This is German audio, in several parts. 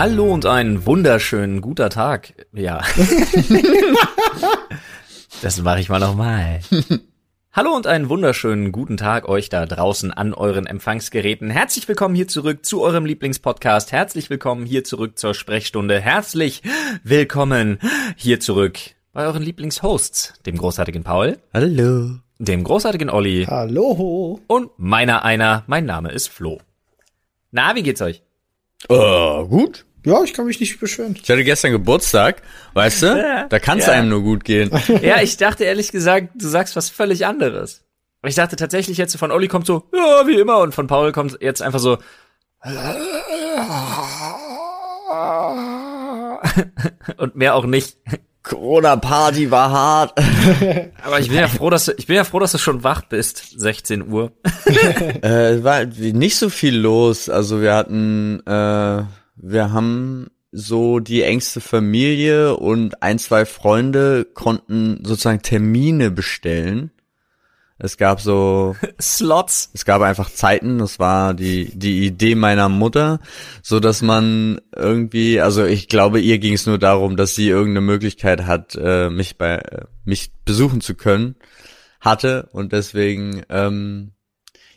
Hallo und einen wunderschönen guter Tag. Ja. das mache ich mal nochmal. Hallo und einen wunderschönen guten Tag euch da draußen an euren Empfangsgeräten. Herzlich willkommen hier zurück zu eurem Lieblingspodcast. Herzlich willkommen hier zurück zur Sprechstunde. Herzlich willkommen hier zurück bei euren Lieblingshosts, dem großartigen Paul. Hallo. Dem großartigen Olli. Hallo. Und meiner einer. Mein Name ist Flo. Na, wie geht's euch? Oh, gut. Ja, ich kann mich nicht beschweren. Ich hatte gestern Geburtstag, weißt du? Da kann es Ja. einem nur gut gehen. Ja, ich dachte ehrlich gesagt, du sagst was völlig anderes. Ich dachte tatsächlich jetzt von Olli kommt so, ja, wie immer, und von Paul kommt jetzt einfach so. und mehr auch nicht. Corona-Party war hart. Aber ich bin ja froh, dass du, ich bin ja froh, dass du schon wach bist. 16 Uhr. äh, es war nicht so viel los. Also wir hatten, äh, wir haben so die engste Familie und ein, zwei Freunde konnten sozusagen Termine bestellen. Es gab so Slots. Es gab einfach Zeiten, das war die, die Idee meiner Mutter, so dass man irgendwie, also ich glaube, ihr ging es nur darum, dass sie irgendeine Möglichkeit hat, äh, mich bei, äh, mich besuchen zu können, hatte und deswegen, ähm,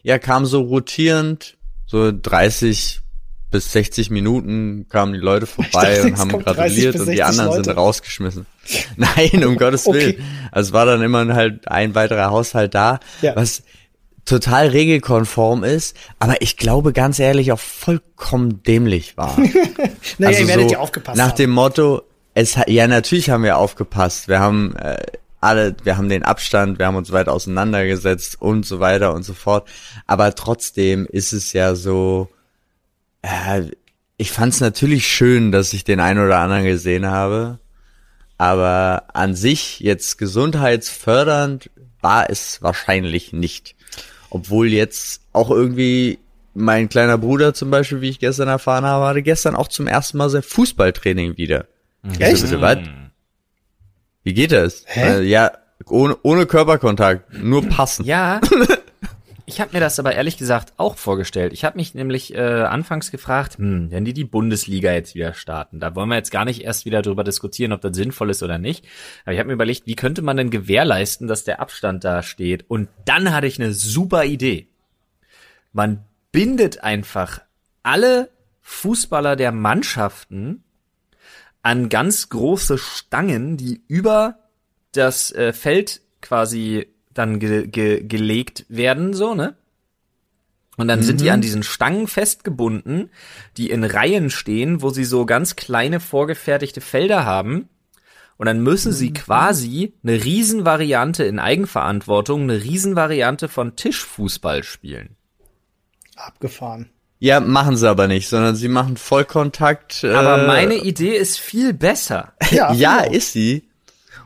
ja, kam so rotierend, so 30 bis 60 Minuten kamen die Leute vorbei dachte, und haben kommt 30 gratuliert und die 60 anderen Leute. sind rausgeschmissen. Nein, um Gottes Okay. Willen. Also es war dann immer halt ein weiterer Haushalt da, Ja. was total regelkonform ist, aber ich glaube ganz ehrlich auch vollkommen dämlich war. Naja, ihr werdet so ja aufgepasst Nach haben. dem Motto, es ja natürlich haben wir aufgepasst. Wir haben äh, alle, wir haben den Abstand, wir haben uns weit auseinandergesetzt und so weiter und so fort. Aber trotzdem ist es ja so, äh, ich fand es natürlich schön, dass ich den einen oder anderen gesehen habe. Aber an sich jetzt gesundheitsfördernd war es wahrscheinlich nicht. Obwohl jetzt auch irgendwie mein kleiner Bruder zum Beispiel, wie ich gestern erfahren habe, hatte gestern auch zum ersten Mal sein Fußballtraining wieder. Echt? So, bitte, was? Wie geht das? Hä? Äh, ja, ohne, ohne Körperkontakt, nur passen. Ja. Ich habe mir das aber ehrlich gesagt auch vorgestellt. Ich habe mich nämlich äh, anfangs gefragt, hm, wenn die die Bundesliga jetzt wieder starten, da wollen wir jetzt gar nicht erst wieder drüber diskutieren, ob das sinnvoll ist oder nicht. Aber ich habe mir überlegt, wie könnte man denn gewährleisten, dass der Abstand da steht? Und dann hatte ich eine super Idee. Man bindet einfach alle Fußballer der Mannschaften an ganz große Stangen, die über das äh, Feld quasi dann ge ge gelegt werden, so, ne? Und dann sind die an diesen Stangen festgebunden, die in Reihen stehen, wo sie so ganz kleine vorgefertigte Felder haben. Und dann müssen sie quasi eine Riesenvariante in Eigenverantwortung, eine Riesenvariante von Tischfußball spielen. Abgefahren. Ja, machen sie aber nicht, sondern sie machen Vollkontakt. Aber äh, meine Idee ist viel besser. Ja, ja, ist sie.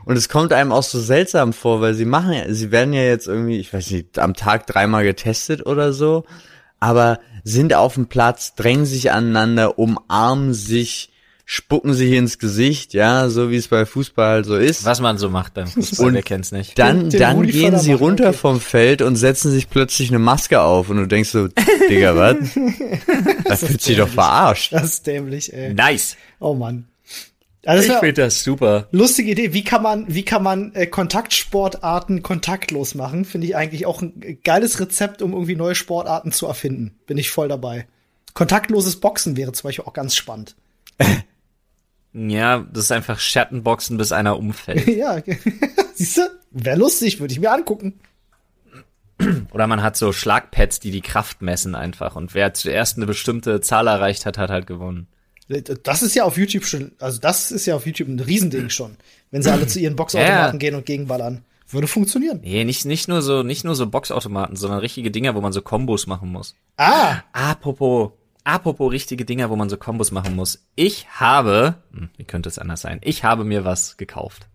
Und es kommt einem auch so seltsam vor, weil sie machen ja, sie werden ja jetzt irgendwie, ich weiß nicht, am Tag dreimal getestet oder so, aber sind auf dem Platz, drängen sich aneinander, umarmen sich, spucken sich ins Gesicht, ja, so wie es bei Fußball so ist. Was man so macht beim Fußball, wer kennt's nicht. Dann, Den- dann gehen sie runter okay. vom Feld und setzen sich plötzlich eine Maske auf und du denkst so, Digga, was? Da fühlt sich doch verarscht. Das ist dämlich, ey. Nice. Oh Mann. Also das wär, das super. lustige Idee. Wie kann man, wie kann man äh, Kontaktsportarten kontaktlos machen? Finde ich eigentlich auch ein geiles Rezept, um irgendwie neue Sportarten zu erfinden. Bin ich voll dabei. Kontaktloses Boxen wäre zum Beispiel auch ganz spannend. Ja, das ist einfach Schattenboxen, bis einer umfällt. ja, siehst du? Wäre lustig, würde ich mir angucken. Oder man hat so Schlagpads, die die Kraft messen einfach. Und wer zuerst eine bestimmte Zahl erreicht hat, hat halt gewonnen. Das ist ja auf YouTube schon, also das ist ja auf YouTube ein Riesending schon. Wenn sie alle zu ihren Boxautomaten Ja. gehen und gegenballern. Würde funktionieren. Nee, nicht, nicht nur so, nicht nur so Boxautomaten, sondern richtige Dinger, wo man so Kombos machen muss. Ah, Apropos, apropos richtige Dinger, wo man so Kombos machen muss. Ich habe, hm, wie könnte es anders sein? Ich habe mir was gekauft.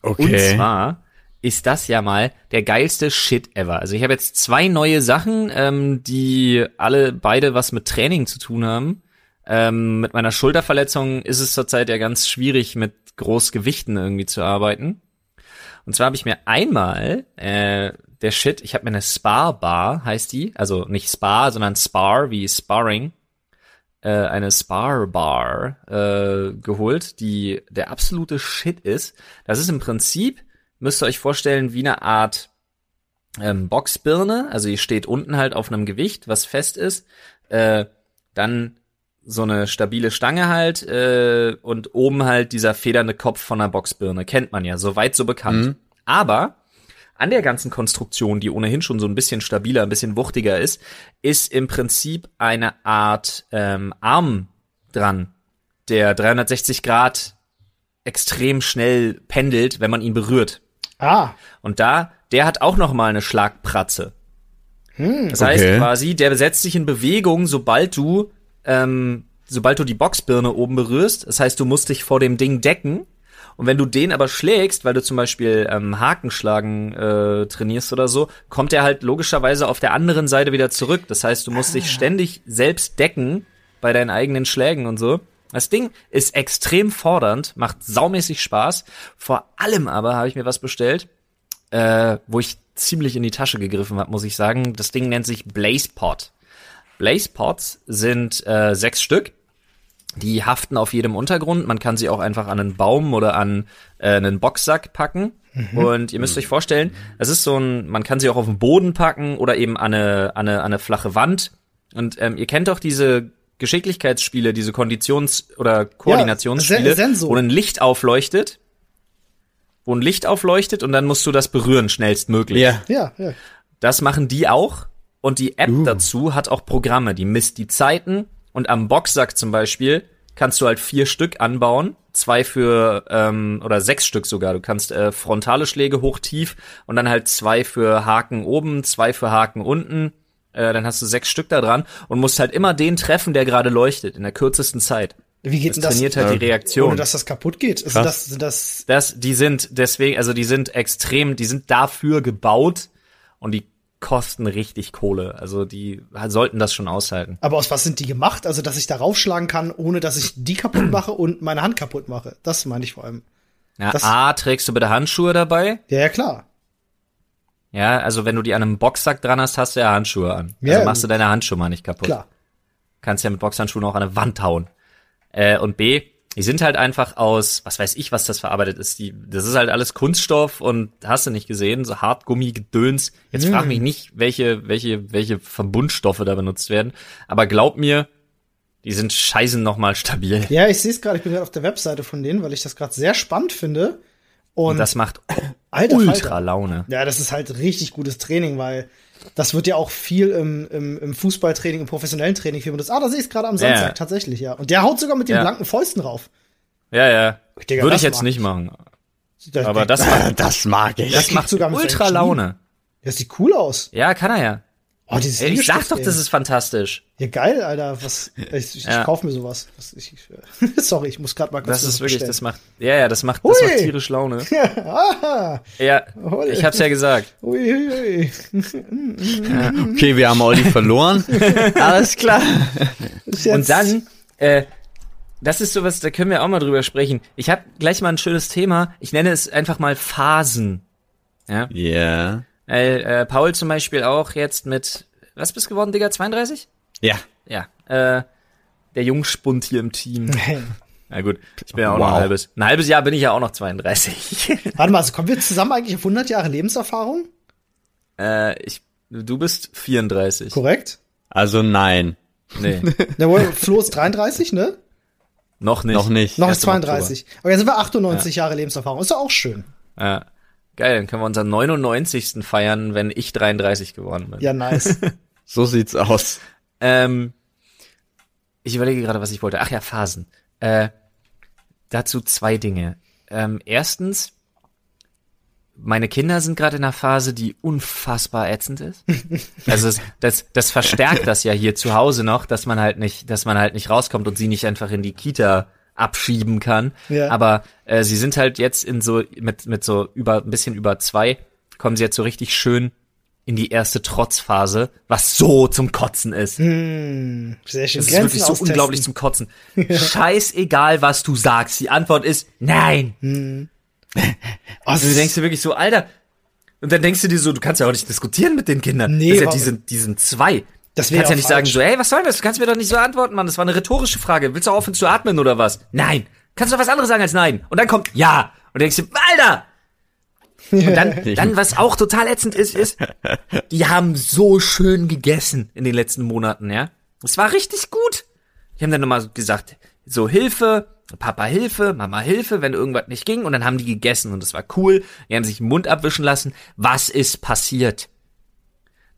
Und zwar ist das ja mal der geilste Shit ever. Also ich habe jetzt zwei neue Sachen, ähm, die alle beide was mit Training zu tun haben. Ähm, mit meiner Schulterverletzung ist es zurzeit ja ganz schwierig, mit Großgewichten irgendwie zu arbeiten. Und zwar habe ich mir einmal äh, der Shit, ich habe mir eine Spar Bar, heißt die, also nicht Spar, sondern Spar wie Sparring. äh, eine Spar Bar äh, geholt, die der absolute Shit ist. Das ist im Prinzip, müsst ihr euch vorstellen, wie eine Art ähm, Boxbirne. Also die steht unten halt auf einem Gewicht, was fest ist. Äh, dann so eine stabile Stange halt äh, und oben halt dieser federnde Kopf von einer Boxbirne. Kennt man ja, soweit so bekannt. Mhm. Aber an der ganzen Konstruktion, die ohnehin schon so ein bisschen stabiler, ein bisschen wuchtiger ist, ist im Prinzip eine Art ähm, Arm dran, der 360 Grad extrem schnell pendelt, wenn man ihn berührt. Ah, Und da, der hat auch noch mal eine Schlagpratze. Das heißt Okay. quasi, der setzt sich in Bewegung, sobald du, ähm, sobald du die Boxbirne oben berührst. Das heißt, du musst dich vor dem Ding decken. Und wenn du den aber schlägst, weil du zum Beispiel ähm, Hakenschlagen äh, trainierst oder so, kommt er halt logischerweise auf der anderen Seite wieder zurück. Das heißt, du musst dich ständig selbst decken bei deinen eigenen Schlägen und so. Das Ding ist extrem fordernd, macht saumäßig Spaß. Vor allem aber habe ich mir was bestellt, äh, wo ich ziemlich in die Tasche gegriffen habe, muss ich sagen. Das Ding nennt sich Blaze Pot. Blaze Pots sind äh, sechs Stück. Die haften auf jedem Untergrund. Man kann sie auch einfach an einen Baum oder an äh, einen Boxsack packen. Und ihr müsst euch vorstellen, es ist so ein, man kann sie auch auf den Boden packen oder eben an eine, an eine, an eine flache Wand. Und ähm, ihr kennt doch diese Geschicklichkeitsspiele, diese Konditions- oder Koordinationsspiele, Sensor. wo ein Licht aufleuchtet, wo ein Licht aufleuchtet und dann musst du das berühren schnellstmöglich. Ja. ja, ja. Das machen die auch. Und die App dazu hat auch Programme, die misst die Zeiten. Und am Boxsack zum Beispiel kannst du halt vier Stück anbauen. Zwei für, ähm, oder sechs Stück sogar. Du kannst äh, frontale Schläge hoch, tief und dann halt zwei für Haken oben, zwei für Haken unten. Äh, dann hast du sechs Stück da dran und musst halt immer den treffen, der gerade leuchtet, in der kürzesten Zeit. Wie geht Das denn das? trainiert halt die Reaktion. Ohne dass das kaputt geht. Also Krass. das, sind das, Das, die sind deswegen, also die sind extrem, die sind dafür gebaut und die kosten richtig Kohle. Also die sollten das schon aushalten. aber aus was sind die gemacht? Also, dass ich da raufschlagen kann, ohne dass ich die kaputt mache und meine Hand kaputt mache. Das meine ich vor allem. Ja, Das- A, trägst du bitte Handschuhe dabei? Ja, ja, klar. Ja, also wenn du die an einem Boxsack dran hast, hast du ja Handschuhe an. Ja, also machst du deine Handschuhe mal nicht kaputt. Klar. Kannst ja mit Boxhandschuhen auch an eine Wand hauen. Äh, und B, die sind halt einfach aus, was weiß ich, was das verarbeitet ist. Die, das ist halt alles Kunststoff und hast du nicht gesehen, so Hartgummi, Gedöns. Jetzt frag mich nicht, welche, welche, welche Verbundstoffe da benutzt werden. Aber glaub mir, die sind scheißen nochmal stabil. Ja, ich sehe es gerade, ich bin gerade auf der Webseite von denen, weil ich das gerade sehr spannend finde. Und, Und das macht alter ultra. Laune. Ja, das ist halt richtig gutes Training, weil das wird ja auch viel im, im, im Fußballtraining, im professionellen Training viel benutzt. Ah, da sehe ich es gerade am Samstag, ja. tatsächlich, ja. Und der haut sogar mit den Ja. blanken Fäusten rauf. Ja, ja. Digga, Würde das ich jetzt nicht ich. machen. Der, Aber das Das mag ich. das macht sogar mit ultra Laune. das sieht cool aus. Ja, kann er ja. Oh, dieses Ey, ich sag Liegestütz, doch, ey. das ist fantastisch. Ja, geil, Alter. Was, ich ich, Ja. ich kauf mir sowas. Was, ich, sorry, ich muss gerade mal kurz Das ist wirklich, bestellen. das macht, ja, ja, das macht, das macht tierisch Laune. Ja, Hol. ich hab's ja gesagt. Ui, ui, ui. Okay, wir haben Olli verloren. Alles klar. Und dann, äh, das ist sowas, da können wir auch mal drüber sprechen. Ich habe gleich mal ein schönes Thema. Ich nenne es einfach mal Phasen. Ja, Ja. Weil äh, Paul zum Beispiel auch jetzt mit, was bist du geworden, Digga, 32? Ja. Ja, äh, der Jungspund hier im Team. Na gut, ich bin ja auch noch Wow. ein halbes. Ein halbes Jahr bin ich ja auch noch 32. Warte mal, also kommen wir zusammen eigentlich auf 100 Jahre Lebenserfahrung? äh, ich, du bist 34. Korrekt? Also nein. Nee, Der Flo ist 33, ne? noch nicht. Noch nicht. Noch ist Erst im Oktober. 32. Aber jetzt sind wir 98 Jahre Lebenserfahrung. Ist ja auch schön. Ja. Geil, dann können wir unseren 99. feiern, wenn ich 33 geworden bin. Ja, nice. So sieht's aus. Ähm, ich überlege gerade, was ich wollte. Ach ja, Phasen. Äh, dazu zwei Dinge. Ähm, erstens, meine Kinder sind gerade in einer Phase, die unfassbar ätzend ist. Also das, das, das verstärkt das ja hier zu Hause noch, dass man halt nicht, dass man halt nicht rauskommt und sie nicht einfach in die Kita abschieben kann. Ja. Aber äh, sie sind halt jetzt in so mit mit so über ein bisschen über zwei kommen sie jetzt so richtig schön in die erste Trotzphase, was so zum Kotzen ist. Hm, sehr schön. Das ist wirklich so austesten. unglaublich zum Kotzen. Scheißegal, was du sagst. Die Antwort ist nein. Also du denkst dir wirklich so, Alter. Und dann denkst du dir so, du kannst ja auch nicht diskutieren mit den Kindern. Nee, das ja, die sind, die sind zwei. Das kannst ja nicht sagen so, ey, was soll das? Du kannst mir doch nicht so antworten, Mann. Das war eine rhetorische Frage. Willst du aufhören zu atmen oder was? Nein. Kannst du was anderes sagen als nein. Und dann kommt ja. Und dann denkst du, Alter! Und dann, dann, was auch total ätzend ist, ist, die haben so schön gegessen in den letzten Monaten, ja. Es war richtig gut. Die haben dann nochmal gesagt, so Hilfe, Papa Hilfe, Mama Hilfe, wenn irgendwas nicht ging. Und dann haben die gegessen und das war cool. Die haben sich den Mund abwischen lassen. Was ist passiert?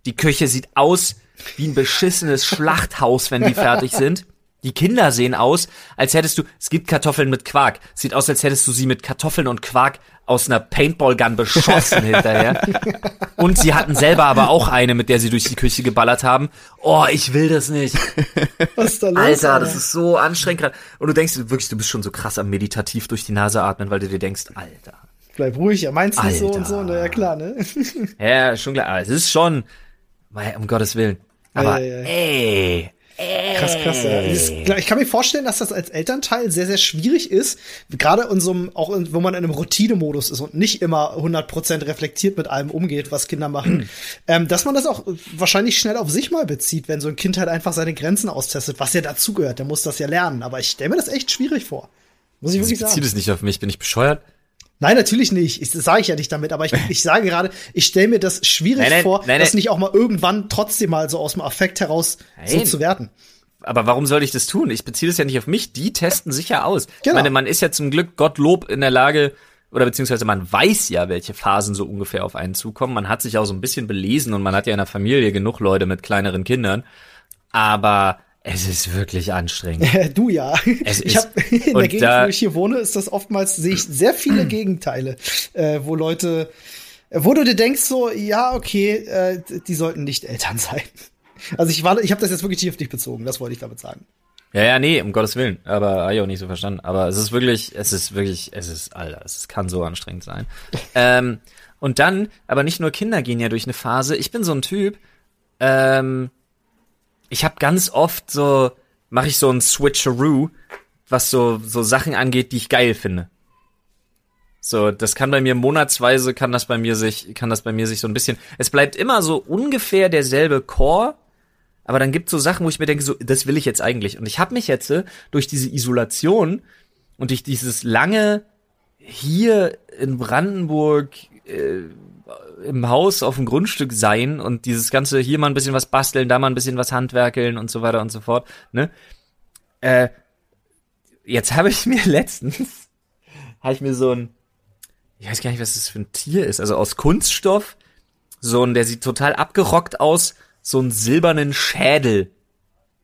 Die Küche sieht aus wie ein beschissenes Schlachthaus, wenn die fertig sind. Die Kinder sehen aus, als hättest du, es gibt Kartoffeln mit Quark. Sieht aus, als hättest du sie mit Kartoffeln und Quark aus einer Paintball-Gun beschossen hinterher. Und sie hatten selber aber auch eine, mit der sie durch die Küche geballert haben. Oh, ich will das nicht. Was ist da los? Alter, das ist so anstrengend gerade. Und du denkst wirklich, du bist schon so krass am meditativ durch die Nase atmen, weil du dir denkst, Alter. Bleib ruhig, er meint's nicht so und so. Na ja, klar, ne? Ja, schon klar. Aber es ist schon, Mei, um Gottes Willen. Aber, Ja, ja, ja. ey, Krass, krass. Ja. Ist- Ich kann mir vorstellen, dass das als Elternteil sehr, sehr schwierig ist, gerade in so einem, auch in, wo man in einem Routinemodus ist und nicht immer 100% reflektiert mit allem umgeht, was Kinder machen, ähm, dass man das auch wahrscheinlich schnell auf sich mal bezieht, wenn so ein Kind halt einfach seine Grenzen austestet, was ja dazugehört, der muss das ja lernen. Aber ich stelle mir das echt schwierig vor. Muss ich ich wirklich beziehe sagen. das nicht auf mich, bin ich bescheuert? Nein, natürlich nicht. Ich, das sage ich ja nicht damit, aber ich, ich sage gerade, ich stelle mir das schwierig Nein, nein, vor, nein, das nicht auch mal irgendwann trotzdem mal so aus dem Affekt heraus so zu werten. Aber warum soll ich das tun? Ich beziehe das ja nicht auf mich. Die testen sich ja aus. Ich Genau. meine, man ist ja zum Glück Gottlob in der Lage, oder beziehungsweise man weiß ja, welche Phasen so ungefähr auf einen zukommen. Man hat sich auch so ein bisschen belesen und man hat ja in der Familie genug Leute mit kleineren Kindern. Aber es ist wirklich anstrengend. Du ja. Es ich ist- hab, in der Gegend, da- wo ich hier wohne, ist das oftmals, sehe ich sehr viele Gegenteile, äh, wo Leute, äh, wo du dir denkst so, ja, okay, äh, die sollten nicht Eltern sein. Also ich war, ich habe das jetzt wirklich nicht auf dich bezogen, das wollte ich damit sagen. Ja, ja, nee, um Gottes Willen. Aber habe ich auch nicht so verstanden. Aber es ist wirklich, es ist wirklich, es ist, Alter, es kann so anstrengend sein. ähm, und dann, aber nicht nur Kinder gehen ja durch eine Phase. Ich bin so ein Typ, ähm, ich habe ganz oft so, mache ich so ein Switcheroo, was so, so Sachen angeht, die ich geil finde. So, das kann bei mir monatsweise, kann das bei mir sich, kann das bei mir sich so ein bisschen, es bleibt immer so ungefähr derselbe Core, aber dann gibt's so Sachen, wo ich mir denke, so, das will ich jetzt eigentlich. Und ich habe mich jetzt äh, durch diese Isolation und durch dieses lange hier in Brandenburg äh, im Haus auf dem Grundstück sein und dieses ganze hier mal ein bisschen was basteln, da mal ein bisschen was handwerkeln und so weiter und so fort, ne? Äh, jetzt habe ich mir letztens habe ich mir so ein ich weiß gar nicht, was das für ein Tier ist, also aus Kunststoff, so ein der sieht total abgerockt aus, so einen silbernen Schädel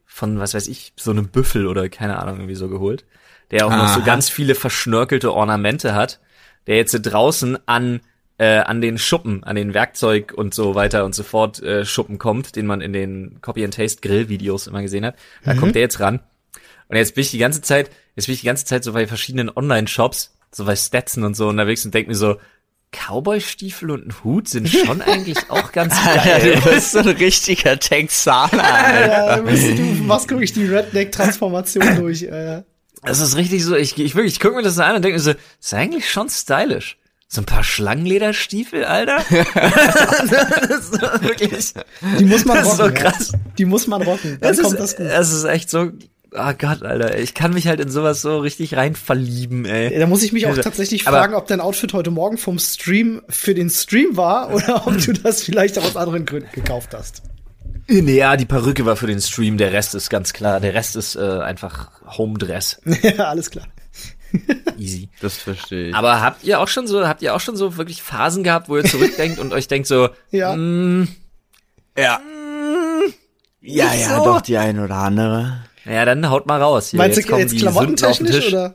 von was weiß ich, so einem Büffel oder keine Ahnung irgendwie so geholt, der auch noch so Aha. ganz viele verschnörkelte Ornamente hat, der jetzt draußen an äh, an den Schuppen, an den Werkzeug und so weiter und so fort äh, Schuppen kommt, den man in den Copy and Taste Grill Videos immer gesehen hat. Da kommt der jetzt ran. Und jetzt bin ich die ganze Zeit, jetzt bin ich die ganze Zeit so bei verschiedenen Online-Shops, so bei Stetson und so unterwegs und denke mir so, Cowboy-Stiefel und ein Hut sind schon eigentlich auch ganz geil. du bist so ein richtiger Texaner. Ja, du, bist, du machst wirklich die Redneck-Transformation durch. Äh. Das ist richtig so, ich, ich wirklich, ich gucke mir das an und denke mir so, das ist eigentlich schon stylisch. So ein paar Schlangenlederstiefel, Alter. das ist wirklich, Die muss man Das ist rocken. so ja. krass. Die muss man rocken. Dann das kommt ist, das gut. das ist echt so, oh Gott, Alter, ich kann mich halt in sowas so richtig rein verlieben, ey. Da muss ich mich auch Also, tatsächlich aber- fragen, ob dein Outfit heute Morgen vom Stream für den Stream war oder ob du das vielleicht auch aus anderen Gründen gekauft hast. Nee, ja, die Perücke war für den Stream, der Rest ist ganz klar, der Rest ist äh, einfach Home-Dress. ja, alles klar. Easy. Das verstehe ich. Aber habt ihr auch schon so, habt ihr auch schon so wirklich Phasen gehabt, wo ihr zurückdenkt und euch denkt so, Ja. mm, ja. Ja, Nicht ja, so. doch die ein oder andere. ja, dann haut mal raus. Hier, Meinst jetzt du jetzt klamottentechnisch Tisch. oder?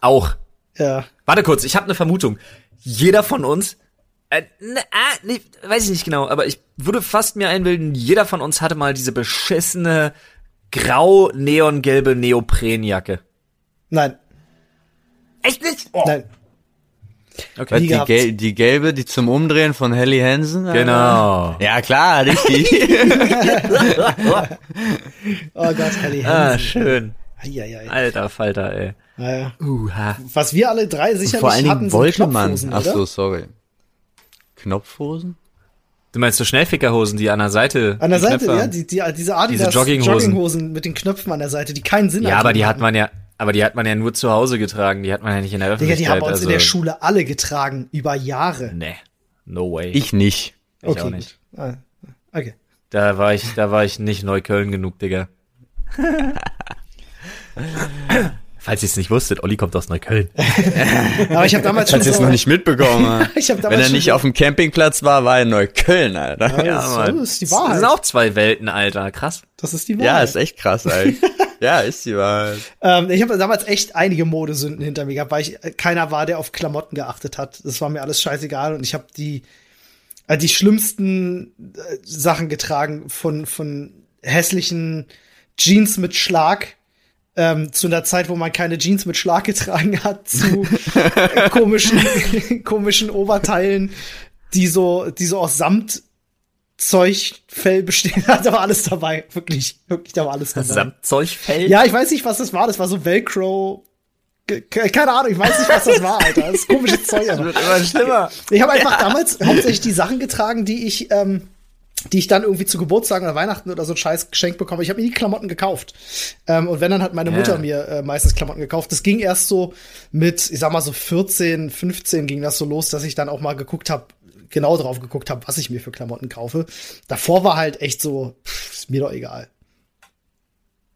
Auch. Ja. Warte kurz, ich habe eine Vermutung. Jeder von uns, äh, ne, ah, nee, weiß ich nicht genau, aber ich würde fast mir einbilden, jeder von uns hatte mal diese beschissene grau neongelbe Neoprenjacke. Nein, Echt nicht? Oh. nein. Okay. Die, gehabt. gel die gelbe, die zum Umdrehen von Helly Hansen? Genau. Ja, klar, richtig. Oh Gott, Helly Ah, Hansen. schön. Eieiei. Alter Falter, ey. Naja. Uha. Was wir alle drei sicherlich Vor allen hatten, Dingen sind wollte man. Knopfhosen, Ach oder? so, sorry. Knopfhosen? Du meinst so Schnellfickerhosen, die an der Seite. An der die Seite, Knöpfe ja, haben? die, die, diese Adidas Diese Jogginghosen. Jogginghosen mit den Knöpfen an der Seite, die keinen Sinn Ja, aber die hat hatten. man ja, aber die hat man ja nur zu Hause getragen. Die hat man ja nicht in der Digga, Öffentlichkeit. die haben uns also, in der Schule alle getragen, über Jahre. Nee, no way. Ich nicht. Ich okay, auch nicht. gut. Ah, Okay. Da war ich, da war ich nicht Neukölln genug, Digga. Falls ihr es nicht wusstet, Olli kommt aus Neukölln. Aber ich habe damals schon Falls ihr es so, noch nicht mitbekommen habt. ich hab damals Wenn er schon nicht auf dem Campingplatz war, war er in Neukölln, Alter. Ja, das, Mann. das ist die Das Wahrheit. sind auch zwei Welten, Alter. Krass. Das ist die Ja, Wahrheit. ist echt krass, Alter. Ja, ist die Wahrheit. Ähm, ich habe damals echt einige Modesünden hinter mir gehabt, weil ich äh, keiner war, der auf Klamotten geachtet hat. Das war mir alles scheißegal und ich habe die äh, die schlimmsten äh, Sachen getragen von von hässlichen Jeans mit Schlag ähm, zu einer Zeit, wo man keine Jeans mit Schlag getragen hat, zu komischen komischen Oberteilen, die so die so aus Samt Zeugfell bestehen da war alles dabei, wirklich, wirklich, da war alles dabei. Samtzeugfell? Ja, ich weiß nicht, was das war. Das war so Velcro. Ke- Keine Ahnung, ich weiß nicht, was das war, Alter. Das ist komisches Zeug. Aber. immer schlimmer. Ich habe einfach damals hauptsächlich die Sachen getragen, die ich, ähm, die ich dann irgendwie zu Geburtstagen oder Weihnachten oder so ein Scheiß geschenkt bekomme. Ich habe nie Klamotten gekauft. Ähm, und wenn, dann hat meine Ja. Mutter mir äh, meistens Klamotten gekauft. Das ging erst so mit, ich sag mal so 14, 15 ging das so los, dass ich dann auch mal geguckt habe, genau drauf geguckt habe, was ich mir für Klamotten kaufe. Davor war halt echt so, pff, ist mir doch egal.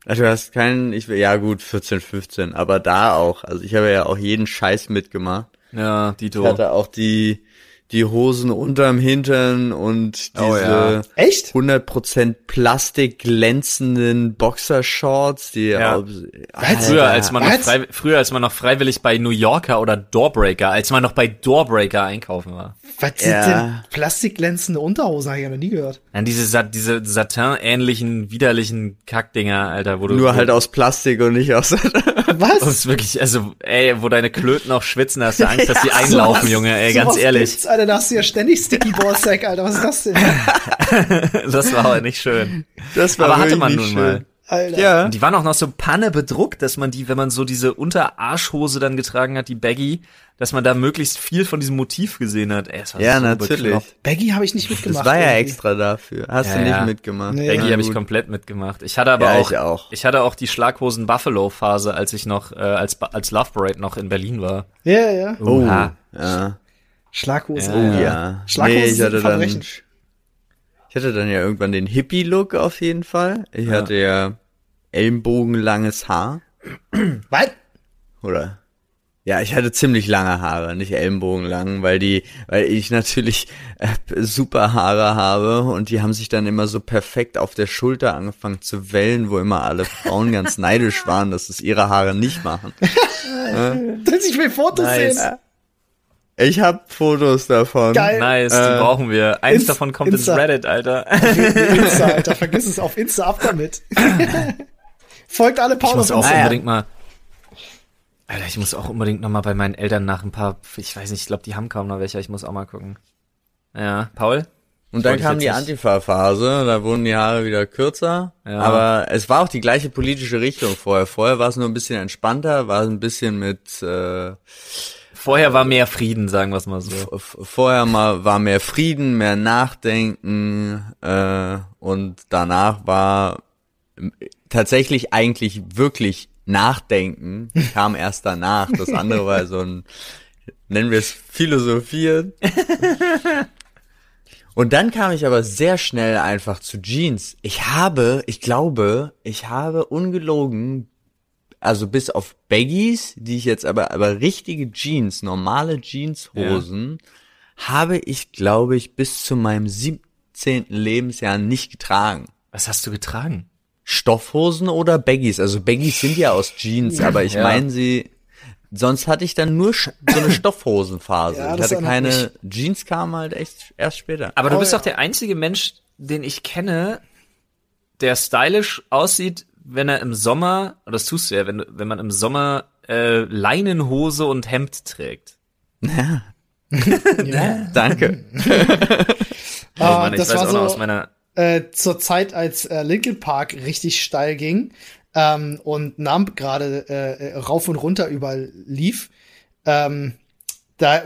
Also du hast keinen, ich will, ja gut, 14, 15, aber da auch. Also ich habe ja auch jeden Scheiß mitgemacht. Ja, Ich Dito. hatte auch die, die Hosen unterm Hintern und diese Oh ja. Echt? 100% Plastik glänzenden Boxershorts, die Ja. Früher, als man noch Was? frei, früher, als man noch freiwillig bei New Yorker oder Doorbreaker, als man noch bei Doorbreaker einkaufen war. Was sind Ja. denn plastikglänzende Unterhosen? Habe ich ja noch nie gehört. Dann diese, Sa- diese Satin-ähnlichen, widerlichen Kackdinger, Alter, wo du. nur wo, halt aus Plastik und nicht aus, Das Was? ist wirklich, also, ey, wo deine Klöten auch schwitzen, da hast du Angst, dass die einlaufen, Sowas- Junge, ey, ganz ehrlich. Gibt's, Alter, da hast du ja ständig Sticky Ballsack, Alter. Was ist das denn? Das war aber nicht schön. das Aber hatte man nicht nun schön. mal. Alter. Ja. Und die waren auch noch so Panne bedruckt, dass man die, wenn man so diese Unterarschhose dann getragen hat, die Baggy, dass man da möglichst viel von diesem Motiv gesehen hat. Ey, das war Ja, so natürlich. bekloppt. Baggy habe ich nicht Das mitgemacht. war ja irgendwie. extra dafür. Hast Ja, du nicht ja. mitgemacht. Nee. Baggy Ja, habe ich komplett mitgemacht. Ich hatte aber Ja, auch, ich auch. ich hatte auch die Schlaghosen Buffalo Phase, als ich noch äh, als als Love Parade noch in Berlin war. Ja, ja. Oh, Oha. ja. Schlaghose. Oh ja. ja. Schlaghosen Nee, ich hatte dann, ich hatte dann ja irgendwann den Hippie-Look auf jeden Fall. Ich hatte ja ellenbogenlanges Haar. Was? Oder? Ja, ich hatte ziemlich lange Haare, nicht ellenbogenlang, weil die, weil ich natürlich äh, super Haare habe und die haben sich dann immer so perfekt auf der Schulter angefangen zu wellen, wo immer alle Frauen ganz neidisch waren, dass es ihre Haare nicht machen. Ich will Fotos Nice. sehen. Ich habe Fotos davon. Geil. Nice, die Äh, brauchen wir. Eins Inst- davon kommt Insta. ins Reddit, Alter. Insta, Alter. Vergiss es. Auf Insta ab damit. Folgt alle Ich Paul muss auf auch Insta. unbedingt mal. Alter, ich muss auch unbedingt noch mal bei meinen Eltern nach ein paar. Ich weiß nicht, ich glaube, die haben kaum noch welche. Ich muss auch mal gucken. Ja, Paul? Und dann kam die Antifa-Phase, da wurden die Haare wieder kürzer. Ja. Aber es war auch die gleiche politische Richtung vorher. Vorher war es nur ein bisschen entspannter, war es ein bisschen mit äh, Vorher war mehr Frieden, sagen wir es mal so. vorher mal war mehr Frieden, mehr Nachdenken äh, und danach war tatsächlich eigentlich wirklich Nachdenken kam erst danach. Das andere war so ein nennen wir es Philosophieren. Und dann kam ich aber sehr schnell einfach zu Jeans. Ich habe, ich glaube, ich habe ungelogen, also bis auf Baggies, die ich jetzt aber, aber richtige Jeans, normale Jeanshosen, habe ich, glaube ich, bis zu meinem 17. Lebensjahr nicht getragen. Was hast du getragen? Stoffhosen oder Baggies? Also Baggies sind ja aus Jeans, aber ich Ja. meine sie, sonst hatte ich dann nur so eine Stoffhosenphase. Ja, ich hatte keine, Jeans kamen halt echt erst später. Aber du Oh, bist ja. doch der einzige Mensch, den ich kenne, der stylisch aussieht, wenn er im Sommer, oder das tust du ja, wenn, du- wenn man im Sommer äh, Leinenhose und Hemd trägt. Ja. Danke. Oh Ah, Mann, ich das weiß war auch noch aus so meiner. äh, zur Zeit, als äh, Linkin Park richtig steil ging ähm, und Numb gerade äh, äh, rauf und runter überall lief. Ähm, da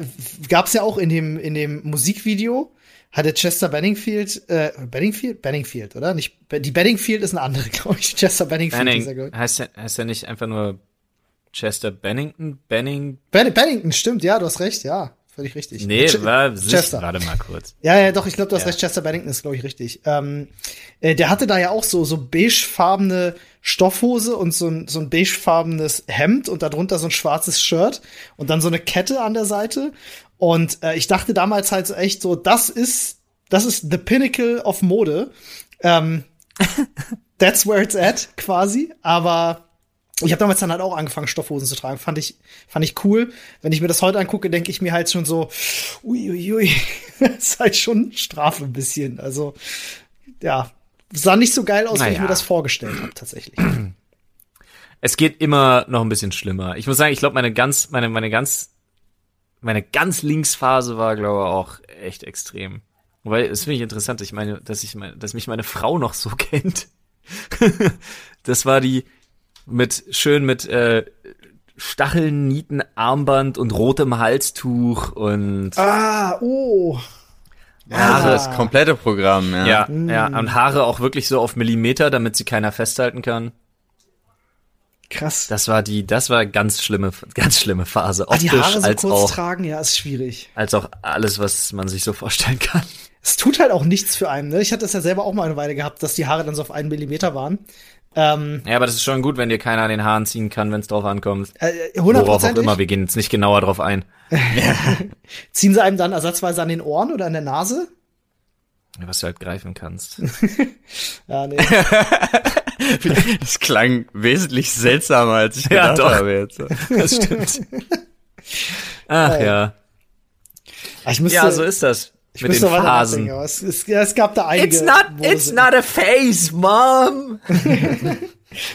gab's ja auch in dem in dem Musikvideo hatte Chester Benningfield, äh, Benningfield? Benningfield, oder? Nicht, die Benningfield ist eine andere, glaube ich. Chester Benningfield Benning, ist er, glaub ich. heißt, er- heißt er nicht einfach nur Chester Bennington? Benning? Ben Bennington, stimmt, ja, du hast recht, ja. Völlig richtig. Nee, Ch war Chester. warte mal kurz. Ja, ja, doch, ich glaube, du hast Ja. recht, Chester Bennington ist, glaube ich, richtig. Ähm, äh, der hatte da ja auch so, so beigefarbene Stoffhose und so ein, so ein beigefarbenes Hemd und darunter so ein schwarzes Shirt und dann so eine Kette an der Seite. Und äh, ich dachte damals halt so echt so, das ist, das ist the pinnacle of Mode. Ähm, that's where it's at, quasi. Aber ich habe damals dann halt auch angefangen, Stoffhosen zu tragen. Fand ich, fand ich cool. Wenn ich mir das heute angucke, denke ich mir halt schon so, uiuiui, ui, das ist halt schon Strafe ein bisschen. Also, ja, sah nicht so geil aus, wie ich Naja. mir das vorgestellt habe, tatsächlich. Es geht immer noch ein bisschen schlimmer. Ich muss sagen, ich glaube, meine ganz, meine, meine ganz, meine ganz Linksphase war, glaube ich, auch echt extrem. Wobei, es finde ich interessant, ich meine, dass ich meine, dass mich meine Frau noch so kennt. das war die mit schön mit äh, Stacheln, Nieten, Armband und rotem Halstuch und ah, oh. Ja, Ah. das komplette Programm, ja. ja, ja, und Haare auch wirklich so auf Millimeter, damit sie keiner festhalten kann. Krass. Das war die, das war ganz schlimme, ganz schlimme Phase. ah, die Optisch Haare so als kurz auch, tragen, ja, ist schwierig. als auch alles, was man sich so vorstellen kann. Es tut halt auch nichts für einen. Ne? Ich hatte das ja selber auch mal eine Weile gehabt, dass die Haare dann so auf einen Millimeter waren. Ähm, Ja, aber das ist schon gut, wenn dir keiner an den Haaren ziehen kann, wenn es drauf ankommt. äh, Worauf auch immer, wir gehen jetzt nicht genauer drauf ein. Ziehen sie einem dann ersatzweise an den Ohren oder an der Nase? Was du halt greifen kannst. Ja, nee. Das klang wesentlich seltsamer, als ich Ja, gedacht doch. habe jetzt. Das stimmt. Ach ja. Ah, Ich müsste, Ja, so ist das. ich Mit den Phasen. Es, es, ja, es gab da einige. It's not, it's not a phase, Mom.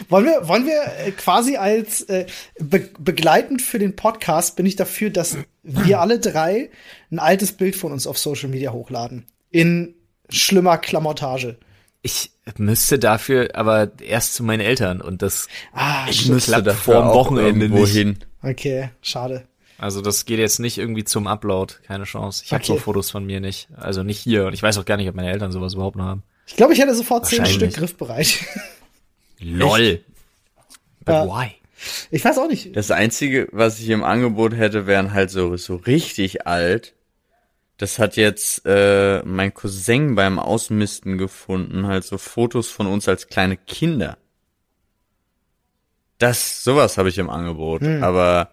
Wollen wir, wollen wir äh, quasi als äh, be begleitend für den Podcast bin ich dafür, dass wir alle drei ein altes Bild von uns auf Social Media hochladen. In schlimmer Klamottage. Ich müsste dafür aber erst zu meinen Eltern und das, Ah, Ich müsste Klappt vorm auch Wochenende nicht. hin. Okay, schade. also das geht jetzt nicht irgendwie zum Upload, keine Chance. Ich habe Okay. so Fotos von mir nicht, also nicht hier und ich weiß auch gar nicht, ob meine Eltern sowas überhaupt noch haben. Ich glaube, ich hätte sofort zehn. Stück griffbereit. Lol. But Ja. why? Ich weiß auch nicht. Das einzige, was ich im Angebot hätte, wären halt so, so richtig alt. Das hat jetzt äh, mein Cousin beim Ausmisten gefunden, halt so Fotos von uns als kleine Kinder. Das, sowas habe ich im Angebot. Aber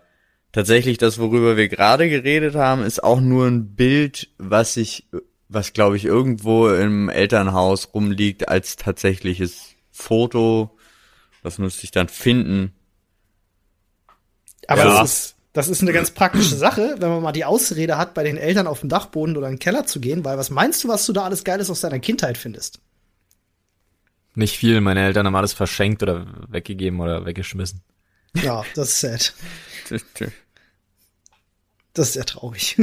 tatsächlich das, worüber wir gerade geredet haben, ist auch nur ein Bild, was ich, was glaube ich irgendwo im Elternhaus rumliegt als tatsächliches Foto. Das müsste ich dann finden. Aber Ja. das ist, das ist eine ganz praktische Sache, wenn man mal die Ausrede hat, bei den Eltern auf den Dachboden oder in den Keller zu gehen, weil was meinst du, was du da alles Geiles aus deiner Kindheit findest? Nicht viel, meine Eltern haben alles verschenkt oder weggegeben oder weggeschmissen. Ja, das ist sad. Das ist sehr traurig.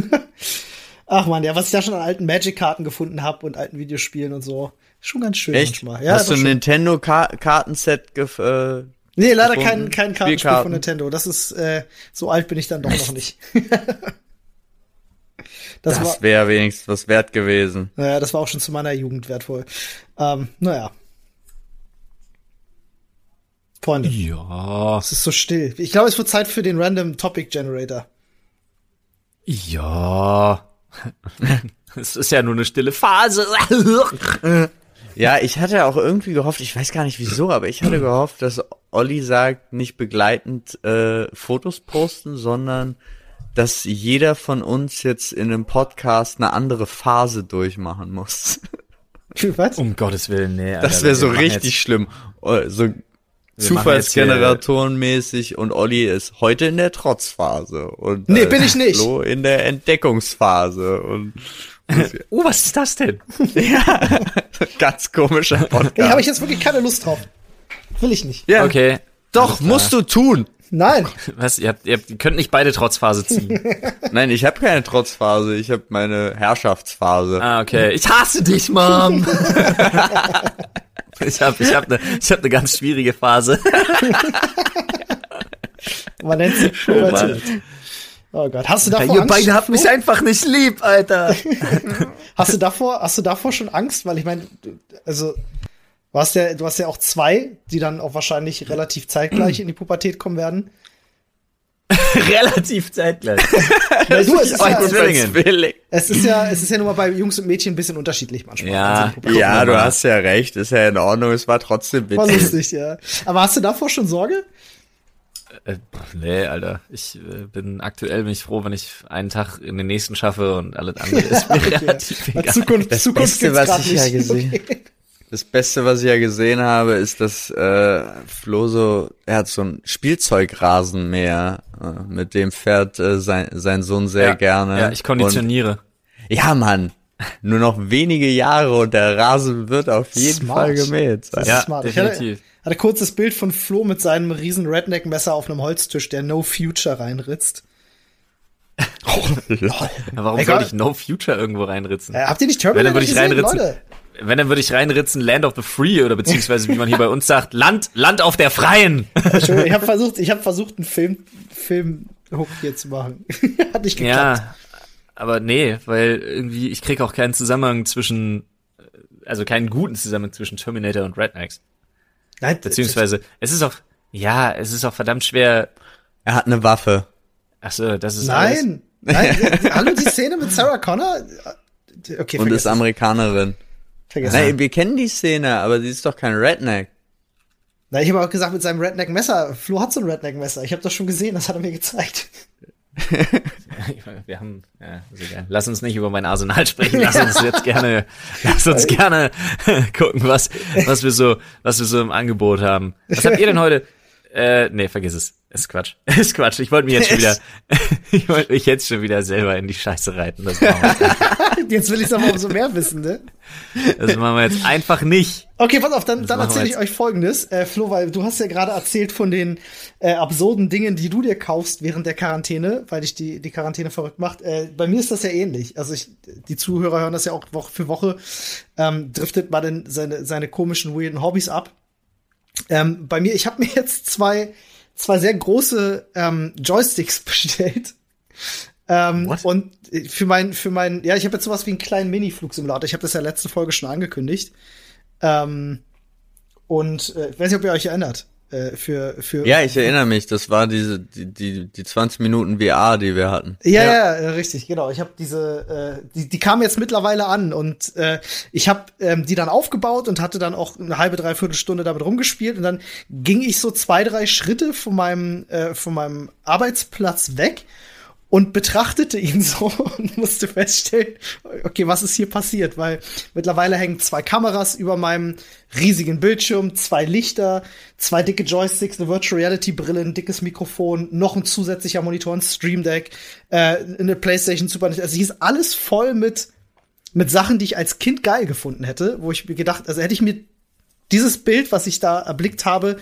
Ach man, ja, was ich da schon an alten Magic-Karten gefunden habe und alten Videospielen und so. Schon ganz schön Echt? manchmal. Ja, Hast du ein. Nintendo-Kartenset äh, Nee, leider kein, kein Kartenspiel von Nintendo. Das ist, äh, so alt bin ich dann doch noch nicht. das, Das wäre wenigstens was wert gewesen. naja, das war auch schon zu meiner Jugend wertvoll. Ähm, naja. Freunde, Ja. es ist so still. Ich glaube, es wird Zeit für den Random Topic Generator. Ja. Es ist ja nur eine stille Phase. Ja, ich hatte auch irgendwie gehofft, ich weiß gar nicht wieso, aber ich hatte gehofft, dass Olli sagt, nicht begleitend äh, Fotos posten, sondern dass jeder von uns jetzt in einem Podcast eine andere Phase durchmachen muss. Was? Um Gottes Willen, nee. Das Alter, wäre so richtig jetzt- schlimm. Oh, So Zufallsgeneratorenmäßig und Olli ist heute in der Trotzphase und Nee, bin ich nicht. Flo in der Entdeckungsphase und Oh, was ist das denn? ganz komischer Podcast. Hey, habe ich jetzt wirklich keine Lust drauf. Will ich nicht. ja, Okay. doch, musst du tun. Nein. Was, ihr, habt, ihr könnt nicht beide Trotzphase ziehen. Nein, ich habe keine Trotzphase, ich habe meine Herrschaftsphase. Ah, okay. Ich hasse dich, Mom. ich habe ich hab eine ich hab ne ganz schwierige Phase. Man nennt sie Pubertät. Oh Gott, hast du davor Ihr Angst? beide habt mich einfach nicht lieb, Alter. Hast du davor, hast du davor schon Angst? Weil ich meine, du- also du hast ja, du hast ja auch zwei, die dann auch wahrscheinlich relativ zeitgleich in die Pubertät kommen werden. Relativ zeitgleich. Weil du, es ist, ja, Zwillinge. Zwilling. es ist ja, es ist ja nur mal bei Jungs und Mädchen ein bisschen unterschiedlich manchmal. Ja. Also. Ja, du hast ja recht, ist ja in Ordnung, es war trotzdem War witzig. lustig, ja. Aber hast du davor schon Sorge? Äh, nee, Alter. Ich äh, bin aktuell bin ich froh, wenn ich einen Tag in den nächsten schaffe und alles andere ist mir relativ Ja. egal. Zukunft, Das Zukunft Beste, was ich ja gesehen- Okay. Das Beste, was ich ja gesehen habe, ist, dass äh, Flo so, er hat so ein Spielzeugrasenmäher, äh, mit dem fährt äh, sein, sein Sohn sehr ja, gerne. Ja, ich konditioniere. Und, ja, Mann, nur noch wenige Jahre und der Rasen wird auf jeden Smart. Fall gemäht. Das Ja, ist smart. Ich hatte, definitiv. hatte kurzes Bild von Flo mit seinem riesen Redneck-Messer auf einem Holztisch, der No Future reinritzt. Lol. Ja, Warum Egal. soll ich No Future irgendwo reinritzen? Äh, habt ihr nicht Wenn, Terminator dann würde ich gesehen, reinritzen. Leute? Wenn, dann würde ich reinritzen Land of the Free oder beziehungsweise, wie man hier bei uns sagt, Land, Land auf der Freien. Entschuldigung, ich habe versucht, ich habe versucht, einen Film, Film Hook hier zu machen. Hat nicht geklappt. Ja, aber nee, weil irgendwie, ich krieg auch keinen Zusammenhang zwischen, also keinen guten Zusammenhang zwischen Terminator und Rednecks. Nein, Beziehungsweise, es ist auch, ja, es ist auch verdammt schwer. Er hat eine Waffe. Ach so, das ist alles. Nein, nein. Hallo, die Szene mit Sarah Connor? Okay, Und ist. Amerikanerin. Vergiss Nein, wir kennen die Szene, aber sie ist doch kein Redneck. Na, ich habe auch gesagt, mit seinem Redneck-Messer. Flo hat so ein Redneck-Messer. Ich habe das schon gesehen, das hat er mir gezeigt. Wir haben, ja. Lass uns nicht über mein Arsenal sprechen. Lass uns jetzt gerne, lass uns gerne gucken, was, was wir so, was wir so im Angebot haben. Was habt ihr denn heute? Äh, nee, vergiss es. Ist Quatsch. Ist Quatsch. Ich wollte mich jetzt schon wieder, ich wollte mich jetzt schon wieder selber in die Scheiße reiten. Jetzt, will ich aber umso mehr wissen, ne? das machen wir jetzt einfach nicht. Okay, pass auf, dann, dann erzähle ich euch Folgendes. Äh, Flo, weil du hast ja gerade erzählt von den äh, absurden Dingen, die du dir kaufst während der Quarantäne, weil dich die, die Quarantäne verrückt macht. Äh, bei mir ist das ja ähnlich. Also ich, die Zuhörer hören das ja auch Woche für Woche. Ähm, driftet man in seine, seine komischen, weirden Hobbys ab. Ähm, bei mir, ich habe mir jetzt zwei, zwei sehr große ähm, Joysticks bestellt. Ähm, What? und für mein, für mein, ja, ich habe jetzt sowas wie einen kleinen Mini-Flugsimulator. Ich habe das ja letzte Folge schon angekündigt. Ähm, und äh, ich weiß nicht, ob ihr euch erinnert. Äh, für, für Ja, ich erinnere mich, das war diese, die, die, die 20 Minuten VR, die wir hatten. Ja, ja, äh, richtig, genau. Ich habe diese, äh, die, die kam jetzt mittlerweile an und äh, ich habe ähm, die dann aufgebaut und hatte dann auch eine halbe, dreiviertel Stunde damit rumgespielt und dann ging ich so zwei, drei Schritte von meinem, äh, von meinem Arbeitsplatz weg und betrachtete ihn so und musste feststellen, okay, was ist hier passiert? Weil mittlerweile hängen zwei Kameras über meinem riesigen Bildschirm, zwei Lichter, zwei dicke Joysticks, eine Virtual Reality Brille, ein dickes Mikrofon, noch ein zusätzlicher Monitor, ein Stream Deck, äh, eine PlayStation Super. Also hier ist alles voll mit mit Sachen, die ich als Kind geil gefunden hätte, wo ich mir gedacht, also hätte ich mir dieses Bild, was ich da erblickt habe,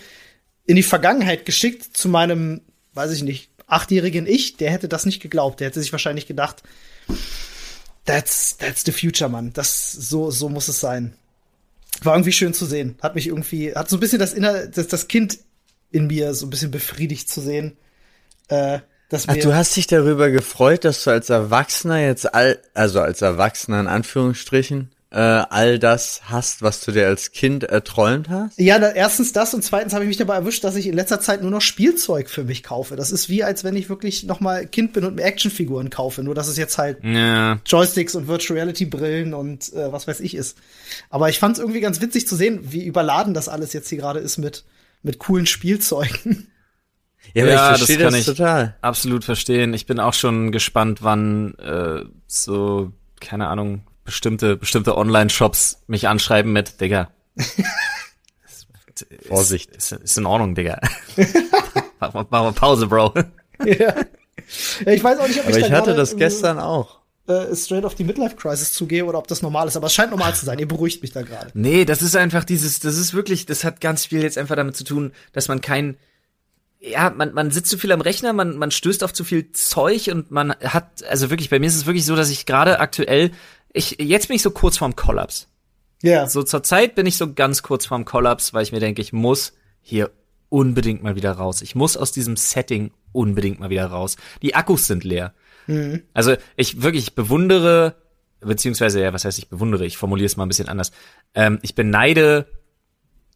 in die Vergangenheit geschickt zu meinem, weiß ich nicht, achtjährigen Ich, der hätte das nicht geglaubt. Der hätte sich wahrscheinlich gedacht, that's, that's the future, Mann. Das, so, so muss es sein. War irgendwie schön zu sehen. Hat mich irgendwie, hat so ein bisschen das Inner, das, das Kind in mir so ein bisschen befriedigt zu sehen. Äh, dass Ach, du hast dich darüber gefreut, dass du als Erwachsener jetzt all, also als Erwachsener in Anführungsstrichen, äh, all das hast, was du dir als Kind erträumt hast? Ja, da, erstens das und zweitens habe ich mich dabei erwischt, dass ich in letzter Zeit nur noch Spielzeug für mich kaufe. Das ist wie, als wenn ich wirklich noch mal Kind bin und mir Actionfiguren kaufe. Nur, dass es jetzt halt Ja, Joysticks und Virtual Reality Brillen und äh, was weiß ich ist. Aber ich fand es irgendwie ganz witzig zu sehen, wie überladen das alles jetzt hier gerade ist mit mit coolen Spielzeugen. Ja, aber Ja, ich das verstehe kann das, ich. total. absolut verstehen. Ich bin auch schon gespannt, wann äh, so, keine Ahnung, bestimmte, bestimmte Online-Shops mich anschreiben mit, Digga. ist, Vorsicht. Ist, ist in Ordnung, Digga. mach, mal, mach mal Pause, Bro. ja. ja. Ich weiß auch nicht, ob Aber ich, ich da hatte gerade, das gestern auch. äh, straight auf die Midlife Crisis zugehe oder ob das normal ist. Aber es scheint normal zu sein. Ihr beruhigt mich da gerade. Nee, das ist einfach dieses, das ist wirklich, das hat ganz viel jetzt einfach damit zu tun, dass man kein, ja, man, man sitzt zu viel am Rechner, man, man stößt auf zu viel Zeug und man hat, also wirklich, bei mir ist es wirklich so, dass ich gerade aktuell, ich, jetzt bin ich so kurz vorm Kollaps. Ja. So zur Zeit bin ich so ganz kurz vorm Kollaps, weil ich mir denke, ich muss hier unbedingt mal wieder raus. Ich muss aus diesem Setting unbedingt mal wieder raus. Die Akkus sind leer. Mhm. Also ich wirklich bewundere, beziehungsweise, ja, was heißt ich bewundere, ich formuliere es mal ein bisschen anders. Ähm, ich beneide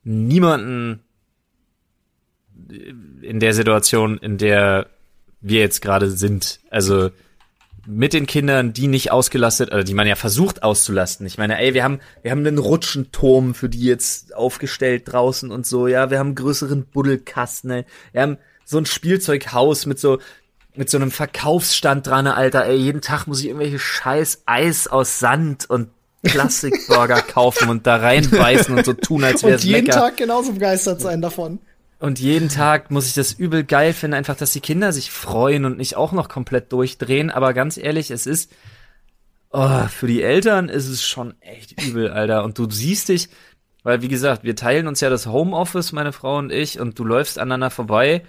niemanden in der Situation, in der wir jetzt gerade sind. Also mit den Kindern, die nicht ausgelastet, oder die man ja versucht auszulasten. Ich meine, ey, wir haben, wir haben einen Rutschenturm für die jetzt aufgestellt draußen und so, ja, wir haben einen größeren Buddelkasten, ey. wir haben so ein Spielzeughaus mit so, mit so einem Verkaufsstand dran, Alter, ey, jeden Tag muss ich irgendwelche scheiß Eis aus Sand und Plastikburger kaufen und da reinbeißen und so tun, als wäre es lecker. Und jeden Tag genauso begeistert sein davon. Und jeden Tag muss ich das übel geil finden, einfach, dass die Kinder sich freuen und nicht auch noch komplett durchdrehen. Aber ganz ehrlich, es ist, oh, für die Eltern ist es schon echt übel, Alter. Und du siehst dich, weil wie gesagt, wir teilen uns ja das Homeoffice, meine Frau und ich, und du läufst aneinander vorbei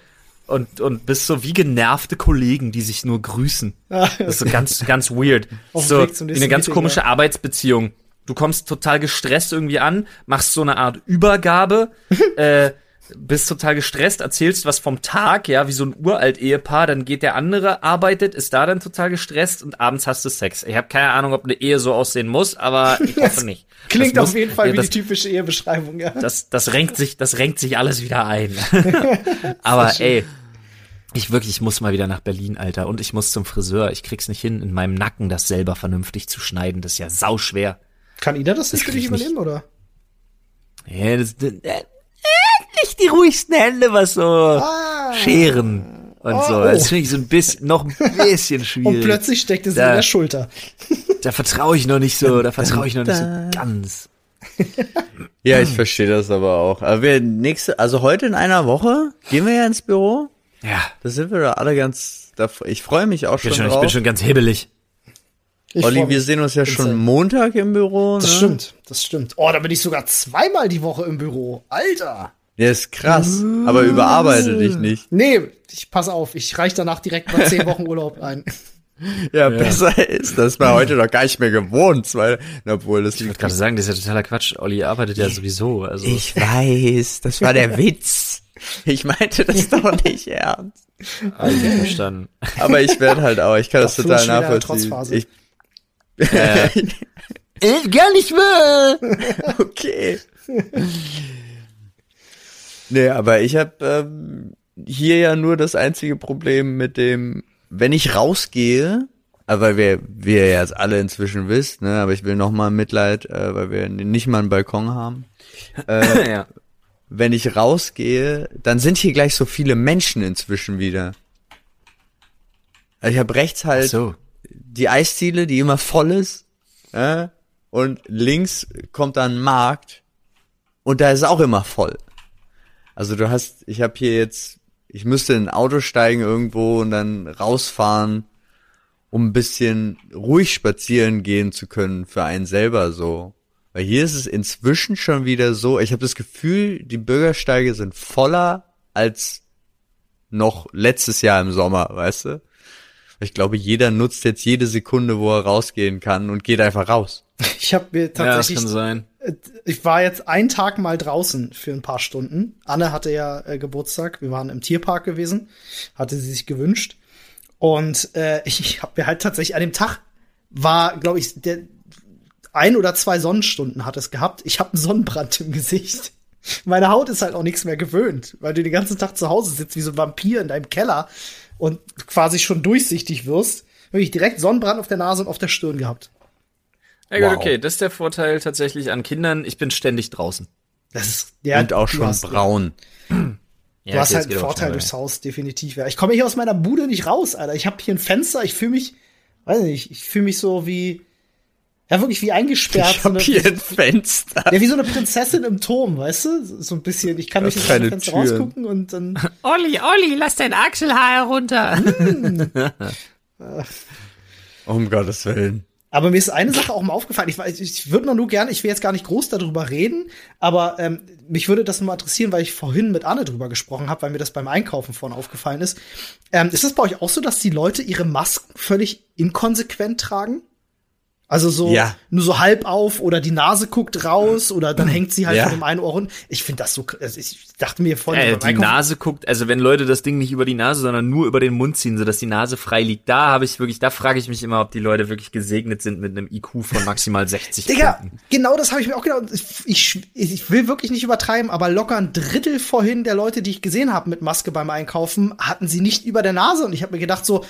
und, und bist so wie genervte Kollegen, die sich nur grüßen. Das ist so ganz, ganz weird. so wie eine ganz komische. Arbeitsbeziehung. Du kommst total gestresst irgendwie an, machst so eine Art Übergabe, äh, bist total gestresst, erzählst was vom Tag, ja, wie so ein uralt Ehepaar, dann geht der andere, arbeitet, ist da dann total gestresst und abends hast du Sex. Ich habe keine Ahnung, ob eine Ehe so aussehen muss, aber ich hoffe nicht. Klingt muss, auf jeden Fall ja, wie das, die typische Ehebeschreibung, ja. Das, das renkt sich, das renkt sich alles wieder ein. aber ey, ich wirklich muss mal wieder nach Berlin, Alter, und ich muss zum Friseur. Ich krieg's nicht hin, in meinem Nacken das selber vernünftig zu schneiden. Das ist ja sauschwer. Kann Ida das nicht für dich übernehmen, oder? Ja, das, das, nicht die ruhigsten Hände, was so ah. Scheren und oh, so. Das finde ich so ein bisschen, noch ein bisschen schwierig. Und plötzlich steckt es da, in der Schulter. Da vertraue ich noch nicht so, da vertraue ich noch nicht so ganz. Ja, ich verstehe das aber auch. Aber wir nächste, also heute in einer Woche gehen wir ja ins Büro. Ja. Da sind wir da alle ganz, da, ich freue mich auch schon, schon drauf. Ich bin schon ganz hibbelig. Ich Olli, wir sehen uns ja schon Montag im Büro. Das ne? stimmt, das stimmt. Oh, da bin ich sogar zweimal die Woche im Büro. Alter. Der ist krass, aber überarbeite dich nicht. Nee, ich pass auf, ich reich danach direkt mal zehn Wochen Urlaub ein. Ja, ja, besser ist das war heute noch gar nicht mehr gewohnt, weil, obwohl das. Ich wollte gerade sagen, das ist ja totaler Quatsch. Olli arbeitet ja sowieso. Also. Ich weiß, das war der Witz. Ich meinte das doch nicht ernst. Also, verstanden. Aber ich werde halt auch, ich kann das, das total nachvollziehen. Ich, äh, ich gar nicht mehr. okay. Nee, aber ich habe ähm, hier ja nur das einzige Problem mit dem, wenn ich rausgehe, aber wir, wir jetzt alle inzwischen wisst, ne, aber ich will noch mal Mitleid, äh, weil wir nicht mal einen Balkon haben. Äh, ja. Wenn ich rausgehe, dann sind hier gleich so viele Menschen inzwischen wieder. Also ich habe rechts halt so. die Eisziele, die immer voll ist, äh, und links kommt dann ein Markt und da ist auch immer voll. Also du hast, ich habe hier jetzt, ich müsste in ein Auto steigen irgendwo und dann rausfahren, um ein bisschen ruhig spazieren gehen zu können für einen selber so. Weil hier ist es inzwischen schon wieder so, ich habe das Gefühl, die Bürgersteige sind voller als noch letztes Jahr im Sommer, weißt du? Ich glaube, jeder nutzt jetzt jede Sekunde, wo er rausgehen kann und geht einfach raus. Ich habe mir tatsächlich. Ja, ich war jetzt einen Tag mal draußen für ein paar Stunden. Anne hatte ja äh, Geburtstag. Wir waren im Tierpark gewesen. Hatte sie sich gewünscht. Und äh, ich, ich habe mir halt tatsächlich an dem Tag war, glaube ich, der ein oder zwei Sonnenstunden hat es gehabt. Ich habe einen Sonnenbrand im Gesicht. Meine Haut ist halt auch nichts mehr gewöhnt, weil du den ganzen Tag zu Hause sitzt wie so ein Vampir in deinem Keller und quasi schon durchsichtig wirst. Wirklich direkt Sonnenbrand auf der Nase und auf der Stirn gehabt. Ja gut, wow. okay, das ist der Vorteil tatsächlich an Kindern. Ich bin ständig draußen. Das ist ja, und auch schon hast, braun. Ja. Du hast halt einen Vorteil durchs Haus, definitiv. Ja. Ich komme hier aus meiner Bude nicht raus, Alter. Ich habe hier ein Fenster, ich fühle mich, weiß nicht, ich fühle mich so wie, ja, wirklich wie eingesperrt. Ich hab so hier ein Fenster. Ja, wie so eine Prinzessin im Turm, weißt du? So ein bisschen. Ich kann mich aus dem Fenster Türen. rausgucken und dann. Olli, Olli, lass dein Achselhaar herunter. Hm. um Gottes Willen. Aber mir ist eine Sache auch mal aufgefallen. Ich, ich, würde noch nur gerne, ich will jetzt gar nicht groß darüber reden, aber ähm, mich würde das nur mal interessieren, weil ich vorhin mit Anne drüber gesprochen habe, weil mir das beim Einkaufen vorhin aufgefallen ist. Ähm, ist es bei euch auch so, dass die Leute ihre Masken völlig inkonsequent tragen? Also so Ja. nur so halb auf oder die Nase guckt raus oder dann hängt sie halt Ja. von dem einen Ohr runter. Ich finde das so, also ich dachte mir vorhin Äh, die Nase guckt, also wenn Leute das Ding nicht über die Nase, sondern nur über den Mund ziehen, sodass die Nase frei liegt, da habe ich wirklich, da frage ich mich immer, ob die Leute wirklich gesegnet sind mit einem IQ von maximal 60 Digga, Punkten. genau das habe ich mir auch gedacht. Ich, ich, ich will wirklich nicht übertreiben, aber locker ein Drittel vorhin der Leute, die ich gesehen habe mit Maske beim Einkaufen, hatten sie nicht über der Nase. Und ich habe mir gedacht, so,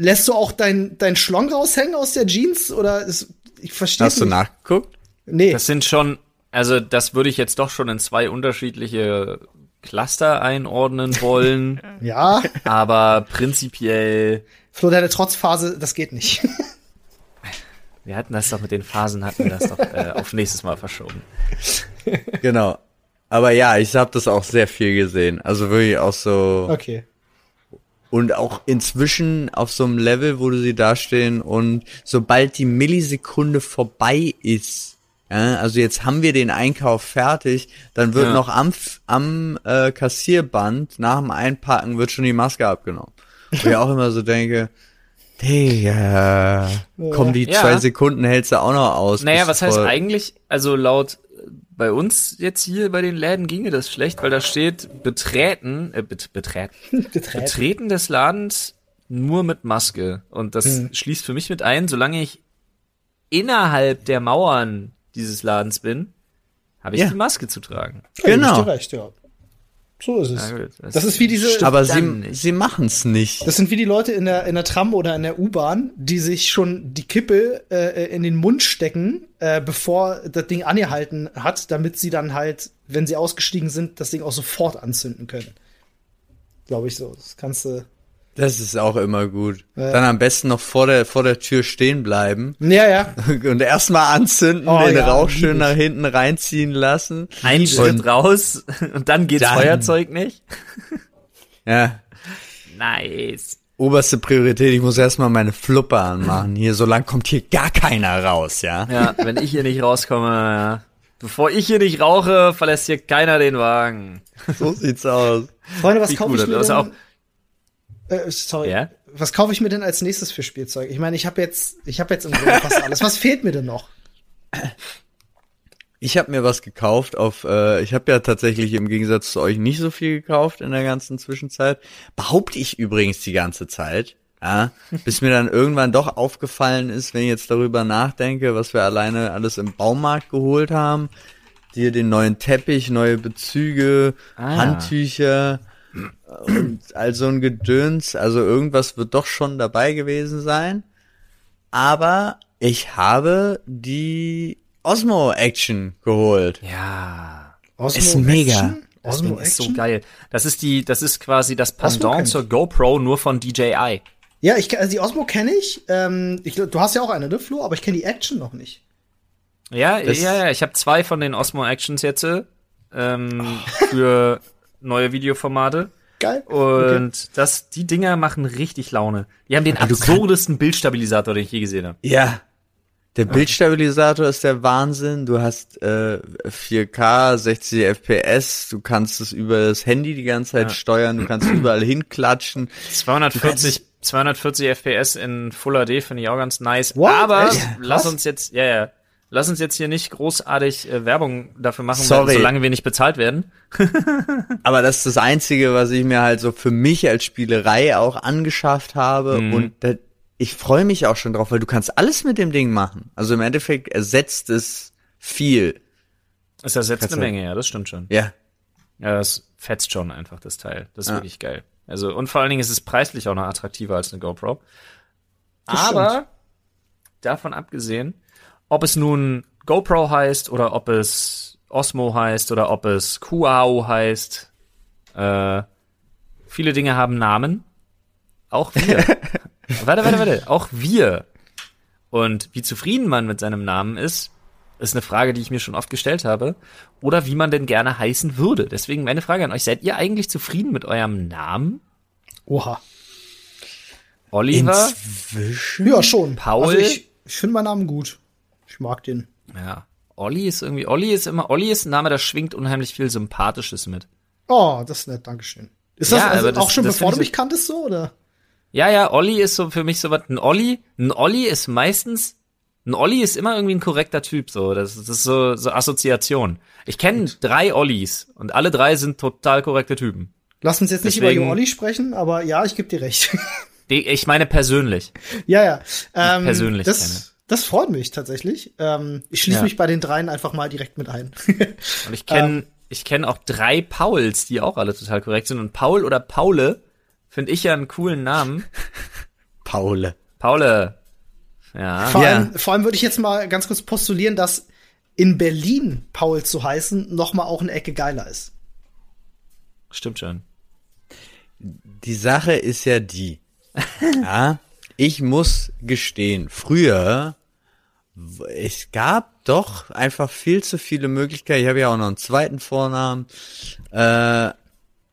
lässt du auch dein, dein Schlong raushängen aus der Jeans? Oder ist, ich verstehe Hast du nicht. nachgeguckt? Nee. Das sind schon, also das würde ich jetzt doch schon in zwei unterschiedliche Cluster einordnen wollen, ja, aber prinzipiell, Flo, deine Trotzphase, das geht nicht. wir hatten das doch mit den Phasen, hatten wir das doch äh, auf nächstes Mal verschoben. Genau. Aber ja, ich habe das auch sehr viel gesehen. Also wirklich auch so. Okay. Und auch inzwischen auf so einem Level, wo du sie dastehen und sobald die Millisekunde vorbei ist, ja, also jetzt haben wir den Einkauf fertig, dann wird Ja. noch am, am äh, Kassierband nach dem Einpacken wird schon die Maske abgenommen. Wo ich auch immer so denke, Digga, komm, die Ja. zwei Sekunden hältst du auch noch aus. Naja, was heißt eigentlich, also laut äh, bei uns jetzt hier bei den Läden ginge das schlecht, weil da steht betreten, äh, bet, betreten, Getreten. betreten des Ladens nur mit Maske. Und das Hm. schließt für mich mit ein, solange ich innerhalb der Mauern dieses Ladens bin, habe ich Ja. die Maske zu tragen. Genau. Ja, recht, ja. So ist es. Ja, gut, das ist wie diese, Aber sie, nicht. sie machen's nicht. Das sind wie die Leute in der, in der Tram oder in der U-Bahn, die sich schon die Kippe äh, in den Mund stecken, äh, bevor das Ding angehalten hat, damit sie dann halt, wenn sie ausgestiegen sind, das Ding auch sofort anzünden können. Glaube ich so. Das kannst du. Das ist auch immer gut. Ja. Dann am besten noch vor der, vor der Tür stehen bleiben Ja, ja. und erstmal anzünden, Oh den ja, Rauch schön nach hinten reinziehen lassen. Ein Schritt raus und dann geht's Dann- Feuerzeug nicht. Ja. Nice. Oberste Priorität, ich muss erstmal meine Fluppe anmachen. Hier, so lang kommt hier gar keiner raus, ja? Ja, wenn ich hier nicht rauskomme, ja. bevor ich hier nicht rauche, verlässt hier keiner den Wagen. So sieht's aus. Freunde, was kaufe ich mir denn? Äh, sorry. Ja? Was kaufe ich mir denn als nächstes für Spielzeug? Ich meine, ich habe jetzt, ich habe jetzt im Grunde fast alles. Was fehlt mir denn noch? Ich habe mir was gekauft auf, äh, ich habe ja tatsächlich im Gegensatz zu euch nicht so viel gekauft in der ganzen Zwischenzeit. Behaupte ich übrigens die ganze Zeit. Ja, bis mir dann irgendwann doch aufgefallen ist, wenn ich jetzt darüber nachdenke, was wir alleine alles im Baumarkt geholt haben. Dir den neuen Teppich, neue Bezüge, Ah. Handtücher und all so ein Gedöns. Also irgendwas wird doch schon dabei gewesen sein. Aber ich habe die Osmo Action geholt. Ja. Osmo Ist mega. Action? Das Osmo Ding ist so geil. Das ist die, das ist quasi das Pendant zur GoPro, nur von DJI. Ja, ich, also die Osmo kenne ich. Ähm, ich. Du hast ja auch eine, ne, Flo? Aber ich kenne die Action noch nicht. Ja, Das- ja, ja. Ich habe zwei von den Osmo Actions jetzt ähm, für neue Videoformate. Geil. Und das, die Dinger machen richtig Laune. Die haben den kannst- absurdesten Bildstabilisator, den ich je gesehen habe. Ja. Der Bildstabilisator ist der Wahnsinn. Du hast äh, 4K, 60 FPS. Du kannst es über das Handy die ganze Zeit Ja. steuern. Du kannst überall hinklatschen. 240, 240 FPS in Full HD finde ich auch ganz nice. What? Aber Echt? lass Krass. uns jetzt, ja, ja. Lass uns jetzt hier nicht großartig äh, Werbung dafür machen, Sorry. solange wir nicht bezahlt werden. Aber das ist das Einzige, was ich mir halt so für mich als Spielerei auch angeschafft habe. Mhm. Und da, ich freue mich auch schon drauf, weil du kannst alles mit dem Ding machen. Also im Endeffekt ersetzt es viel. Es ersetzt Kannst eine Menge, ja, das stimmt schon. Ja. Ja, das fetzt schon einfach, das Teil. Das ist Ja. wirklich geil. Also, und vor allen Dingen ist es preislich auch noch attraktiver als eine GoPro. Das Aber davon abgesehen, ob es nun GoPro heißt oder ob es Osmo heißt oder ob es Kuao heißt, äh, viele Dinge haben Namen. Auch wir. warte, warte, warte. Auch wir. Und wie zufrieden man mit seinem Namen ist, ist eine Frage, die ich mir schon oft gestellt habe. Oder wie man denn gerne heißen würde. Deswegen meine Frage an euch. Seid ihr eigentlich zufrieden mit eurem Namen? Oha. Oliver? Inzwischen? Ja, schon. Paul? Also ich ich finde meinen Namen gut. Ich mag den. Ja. Olli ist irgendwie, Olli ist immer, Olli ist ein Name, da schwingt unheimlich viel Sympathisches mit. Oh, das ist nett, Dankeschön. Ist das Ja, also das- auch schon das bevor du ich mich kanntest so, oder? Ja, ja, Olli ist so für mich so was, ein Olli, ein Olli ist meistens Ein Olli ist immer irgendwie ein korrekter Typ, so. Das, das ist so, so Assoziation. Ich kenne drei Ollis und alle drei sind total korrekte Typen. Lass uns jetzt nicht Deswegen- über Olli sprechen, aber ja, ich gebe dir recht. Die, ich meine persönlich. ja, ja. Ähm, persönlich kenne. Das, freut mich tatsächlich. Ähm, ich schließe Ja. mich bei den dreien einfach mal direkt mit ein. Und ich kenne ich kenne auch drei Pauls, die auch alle total korrekt sind. Und Paul oder Paule finde ich ja einen coolen Namen. Paule. Paule. Ja. Vor, Ja. allem, vor allem würde ich jetzt mal ganz kurz postulieren, dass in Berlin Paul zu heißen noch mal auch eine Ecke geiler ist. Stimmt schon. Die Sache ist ja die. ja, ich muss gestehen, früher, es gab doch einfach viel zu viele Möglichkeiten. Ich habe ja auch noch einen zweiten Vornamen. Äh,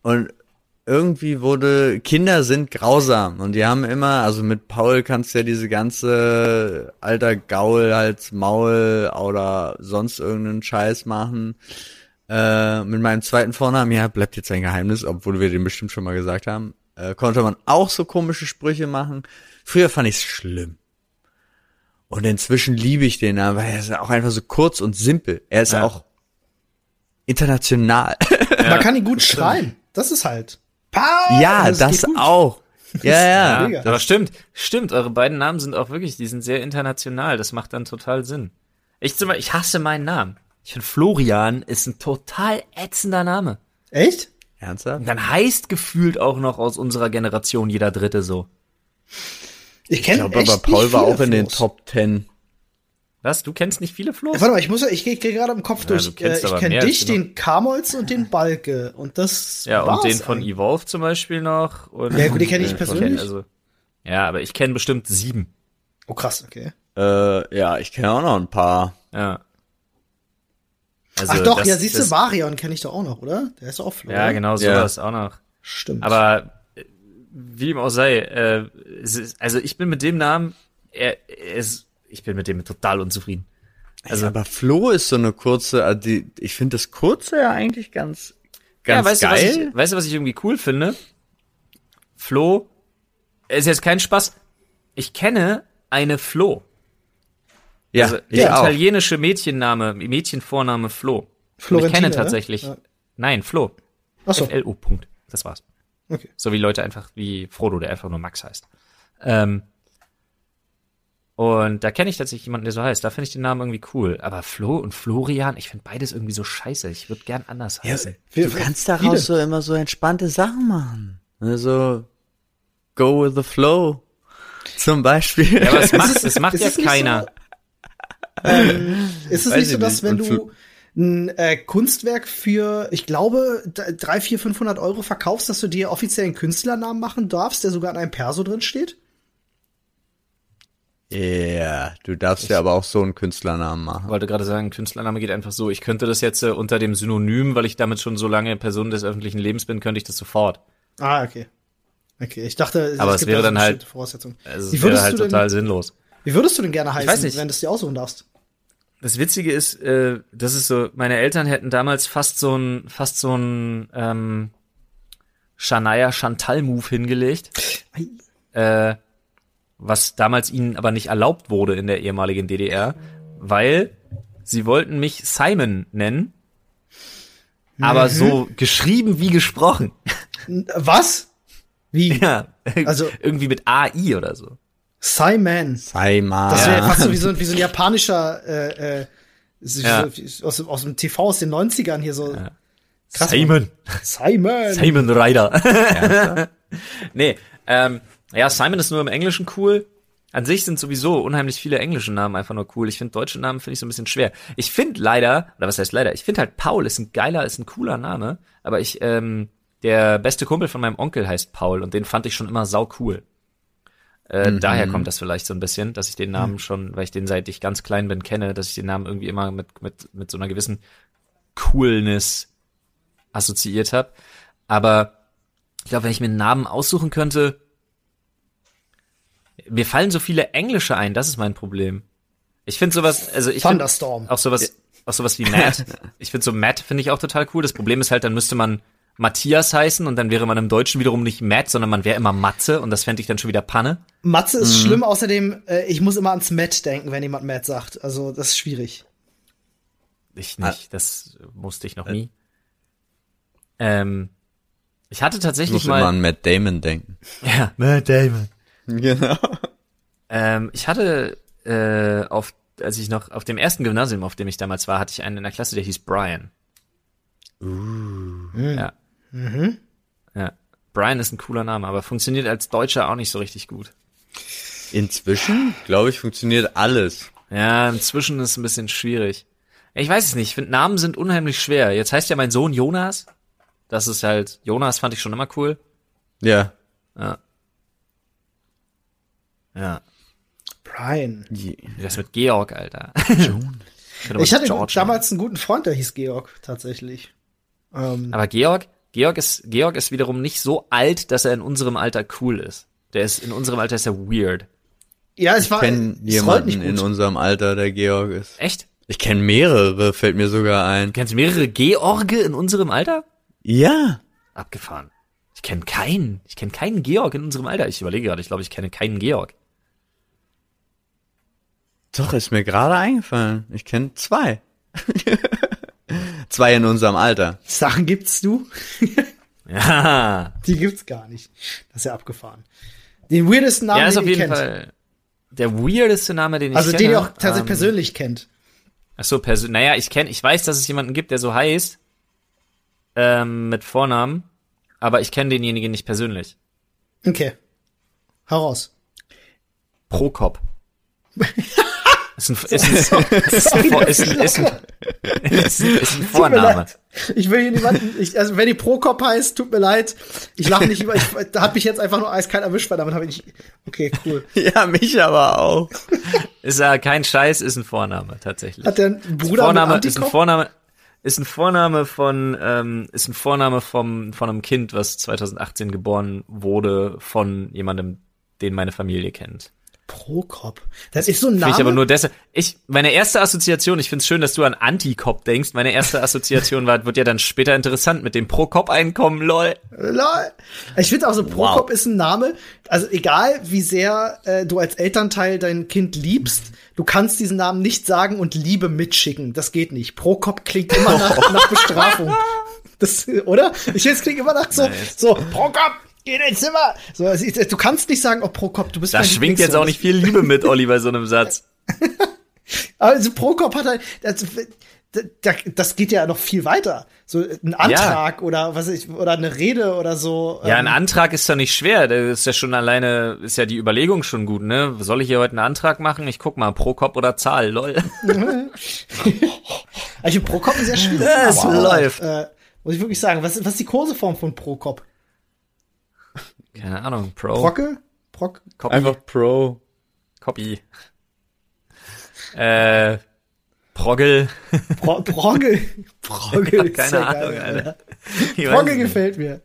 und irgendwie wurde, Kinder sind grausam und die haben immer, also mit Paul kannst du ja diese ganze alter Gaul, Hals, Maul oder sonst irgendeinen Scheiß machen. Äh, mit meinem zweiten Vornamen, ja, bleibt jetzt ein Geheimnis, obwohl wir den bestimmt schon mal gesagt haben, äh, konnte man auch so komische Sprüche machen. Früher fand ich's schlimm. Und inzwischen liebe ich den Namen, weil er ist auch einfach so kurz und simpel. Er ist Ja. auch international. Man kann ihn gut schreien. Das ist halt. Paul! ja, es das auch. Ja, ja. Aber stimmt, stimmt, eure beiden Namen sind auch wirklich, die sind sehr international. Das macht dann total Sinn. Ich zum Beispiel, ich hasse meinen Namen. Ich finde Florian ist ein total ätzender Name. Echt? Ernsthaft? Und dann heißt gefühlt auch noch aus unserer Generation jeder Dritte so. Ich kenne aber Paul war auch in den Top Ten. Was? Du kennst nicht viele Flo's? Warte mal, ich muss, ja- ich gehe geh gerade im Kopf Ja, durch. du kennst Äh, ich kenne dich, den Kamolz und den Balke. Und das Ja, und den von eigentlich. Evolve zum Beispiel noch. Und Ja, gut, den kenn ich äh, persönlich. Also, ja, aber ich kenne bestimmt sieben. Oh krass, okay. Äh, ja, ich kenne auch noch ein paar. Ja. Also, Ach doch, das- ja, siehst du, Varion kenne ich doch auch noch, oder? Der ist auch Flo. Ja, genau, Ja. sowas auch noch. Stimmt. Aber wie ihm auch sei, äh, ist, also ich bin mit dem Namen, er, er ist, ich bin mit dem total unzufrieden. Also, aber Flo ist so eine kurze, also die, ich finde das kurze ja eigentlich ganz, ganz ja, weißt geil. du, was ich, weißt du, was ich irgendwie cool finde? Flo, ist jetzt kein Spaß. Ich kenne eine Flo. ja, also der auch. italienische Mädchenname, Mädchenvorname Flo. Und ich kenne ne? tatsächlich, Ja. nein, Flo. Ach so. F-L-O. Punkt. Das war's. Okay. So wie Leute einfach wie Frodo, der einfach nur Max heißt. Ähm, und da kenne ich tatsächlich jemanden, der so heißt. Da finde ich den Namen irgendwie cool. Aber Flo und Florian, ich finde beides irgendwie so scheiße. Ich würde gern anders heißen. Du kannst daraus so immer so entspannte Sachen machen. Also, go with the flow. Zum Beispiel. Ja, aber es macht, es- macht ist ja es nicht keiner. Ist es Weiß nicht so, dass nicht. wenn Und du ein äh, Kunstwerk für, ich glaube, d- drei, vier, 500 Euro verkaufst, dass du dir offiziell einen Künstlernamen machen darfst, der sogar in einem Perso drin steht? Ja, du darfst ja aber auch so einen Künstlernamen Ich machen. wollte gerade sagen, Künstlername geht einfach so. Ich könnte das jetzt äh, unter dem Synonym, weil ich damit schon so lange Person des öffentlichen Lebens bin, könnte ich das sofort. Ah, okay. Okay, ich dachte, Aber es gibt wäre da so dann halt-. Also Wie es wäre würdest halt du denn- total sinnlos. Wie würdest du denn gerne heißen, weiß nicht. wenn du es dir aussuchen darfst? Das Witzige ist, äh, das ist so, meine Eltern hätten damals fast so ein, fast so ein ähm, Shania Chantal Move hingelegt, äh, was damals ihnen aber nicht erlaubt wurde in der ehemaligen DDR, weil sie wollten mich Simon nennen, aber Mhm. so geschrieben wie gesprochen. Was? Wie? Ja, Also- irgendwie mit AI oder so. Simon. Sei mal. Das wäre Ja. fast so wie so, ein- wie so ein japanischer äh, äh, Ja. so, aus, aus dem TV aus den 90ern hier so. Krass, Simon. Simon. Simon Ryder. nee, ähm, ja, Simon ist nur im Englischen cool. An sich sind sowieso unheimlich viele englische Namen einfach nur cool. Ich finde deutsche Namen finde ich so ein bisschen schwer. Ich finde leider, oder was heißt leider, ich finde halt Paul ist ein geiler, ist ein cooler Name, aber ich, ähm, der beste Kumpel von meinem Onkel heißt Paul und den fand ich schon immer sau cool. Äh, Daher kommt das vielleicht so ein bisschen, dass ich den Namen schon, weil ich den seit ich ganz klein bin kenne, dass ich den Namen irgendwie immer mit, mit, mit so einer gewissen Coolness assoziiert habe. Aber ich glaube, wenn ich mir einen Namen aussuchen könnte, mir fallen so viele englische ein, das ist mein Problem. Ich finde sowas, also ich finde Thunderstorm. auch sowas, auch sowas wie Matt. ich finde so Matt finde ich auch total cool. Das Problem ist halt, dann müsste man Matthias heißen und dann wäre man im Deutschen wiederum nicht Matt, sondern man wäre immer Matze und das fände ich dann schon wieder Panne. Matze ist schlimm, außerdem, äh, ich muss immer ans Matt denken, wenn jemand Matt sagt. Also, das ist schwierig. Ich nicht, das musste ich noch nie. Ähm, ich hatte Ich tatsächlich muss immer mal. an Matt Damon denken. Ja, Matt Damon. Genau. Ähm, ich hatte äh, auf, als ich noch auf dem ersten Gymnasium, auf dem ich damals war, hatte ich einen in der Klasse, der hieß Brian. Ja. Ja. Brian ist ein cooler Name, aber funktioniert als Deutscher auch nicht so richtig gut. Inzwischen, glaube ich, funktioniert alles. Ja, inzwischen ist es ein bisschen schwierig. Ich weiß es nicht, ich finde Namen sind unheimlich schwer. Jetzt heißt ja mein Sohn Jonas. Das ist halt, Jonas fand ich schon immer cool. Ja. Ja. Ja. Brian. Das mit Georg, Alter. Ich hatte George damals einen guten Freund, der hieß Georg, tatsächlich. Ähm, Aber Georg, Georg ist, Georg ist wiederum nicht so alt, dass er in unserem Alter cool ist. Der ist, in unserem Alter ist er weird. ja, es Ich war, kenne es jemanden nicht in unserem Alter, der Georg ist. Echt? Ich kenne mehrere, fällt mir sogar ein. Kennst du mehrere George in unserem Alter? Ja. Abgefahren. Ich kenne keinen. Ich kenne keinen Georg in unserem Alter. Ich überlege gerade, ich glaube, ich kenne keinen Georg. Doch, ist mir gerade eingefallen. Ich kenne zwei. zwei in unserem Alter. Sachen gibt's du? Ja. Die gibt's gar nicht. Das ist ja abgefahren. Den weirdesten Namen, Ja, ist den auf ihr jeden kennt. Fall der weirdeste Name, den ich Also kenne. den ihr auch tatsächlich Ähm, persönlich kennt. Ach so, persönlich. Naja, ich kenne, ich weiß, dass es jemanden gibt, der so heißt, ähm, mit Vornamen, aber ich kenne denjenigen nicht persönlich. Okay. Hau raus. Prokop. ist ein, ist ein, ist ein, ist ein, ist ein, ist ist ist Vorname. Ich will hier niemanden, ich, also wenn die Prokop heißt, tut mir leid. Ich lache nicht über, ich, da hat mich jetzt einfach nur eiskalt erwischt, weil damit habe ich nicht, okay, cool. Ja, mich aber auch. Ist ja kein Scheiß, ist ein Vorname, tatsächlich. Hat der einen Bruder Vorname mit ist ein? Vorname ist ein Vorname von ähm, ist ein Vorname vom von einem Kind, was 2018 geboren wurde von jemandem, den meine Familie kennt. Prokop. Das ist so ein Name. ich aber nur deshalb. Ich meine erste Assoziation, ich finde es schön, dass du an Antikop denkst. Meine erste Assoziation war, wird ja dann später interessant mit dem Prokop-Einkommen, lol. Lol. Ich finde auch so, Prokop ist ein Name, also egal wie sehr äh, du als Elternteil dein Kind liebst, du kannst diesen Namen nicht sagen und Liebe mitschicken. Das geht nicht. Prokop klingt immer nach, nach Bestrafung. Das, oder? Ich es klingt immer nach so, Nice. so, Prokop, geh in dein Zimmer. So, du kannst nicht sagen, oh Prokop, du bist Da schwingt jetzt auch nicht viel Liebe mit, Olli, bei so einem Satz. Also Prokop hat halt, das, das, geht ja noch viel weiter. So ein Antrag oder was ich, oder eine Rede oder so. Ja, ein ähm, Antrag ist doch nicht schwer. Das ist ja schon alleine, ist ja die Überlegung schon gut, ne? Soll ich hier heute einen Antrag machen? Ich guck mal, Prokop oder Zahl, lol. Also Prokop ist sehr schwierig. Es läuft. Äh, muss ich wirklich sagen, was, was ist die Kurseform von Prokop? Keine Ahnung, Pro. Procke? Proc? Copy. Einfach Pro. Copy. Äh, Progel. Pro, Progge? Progge. ist Keine ja Ahnung, geil, Alter. Ich es nicht. gefällt mir.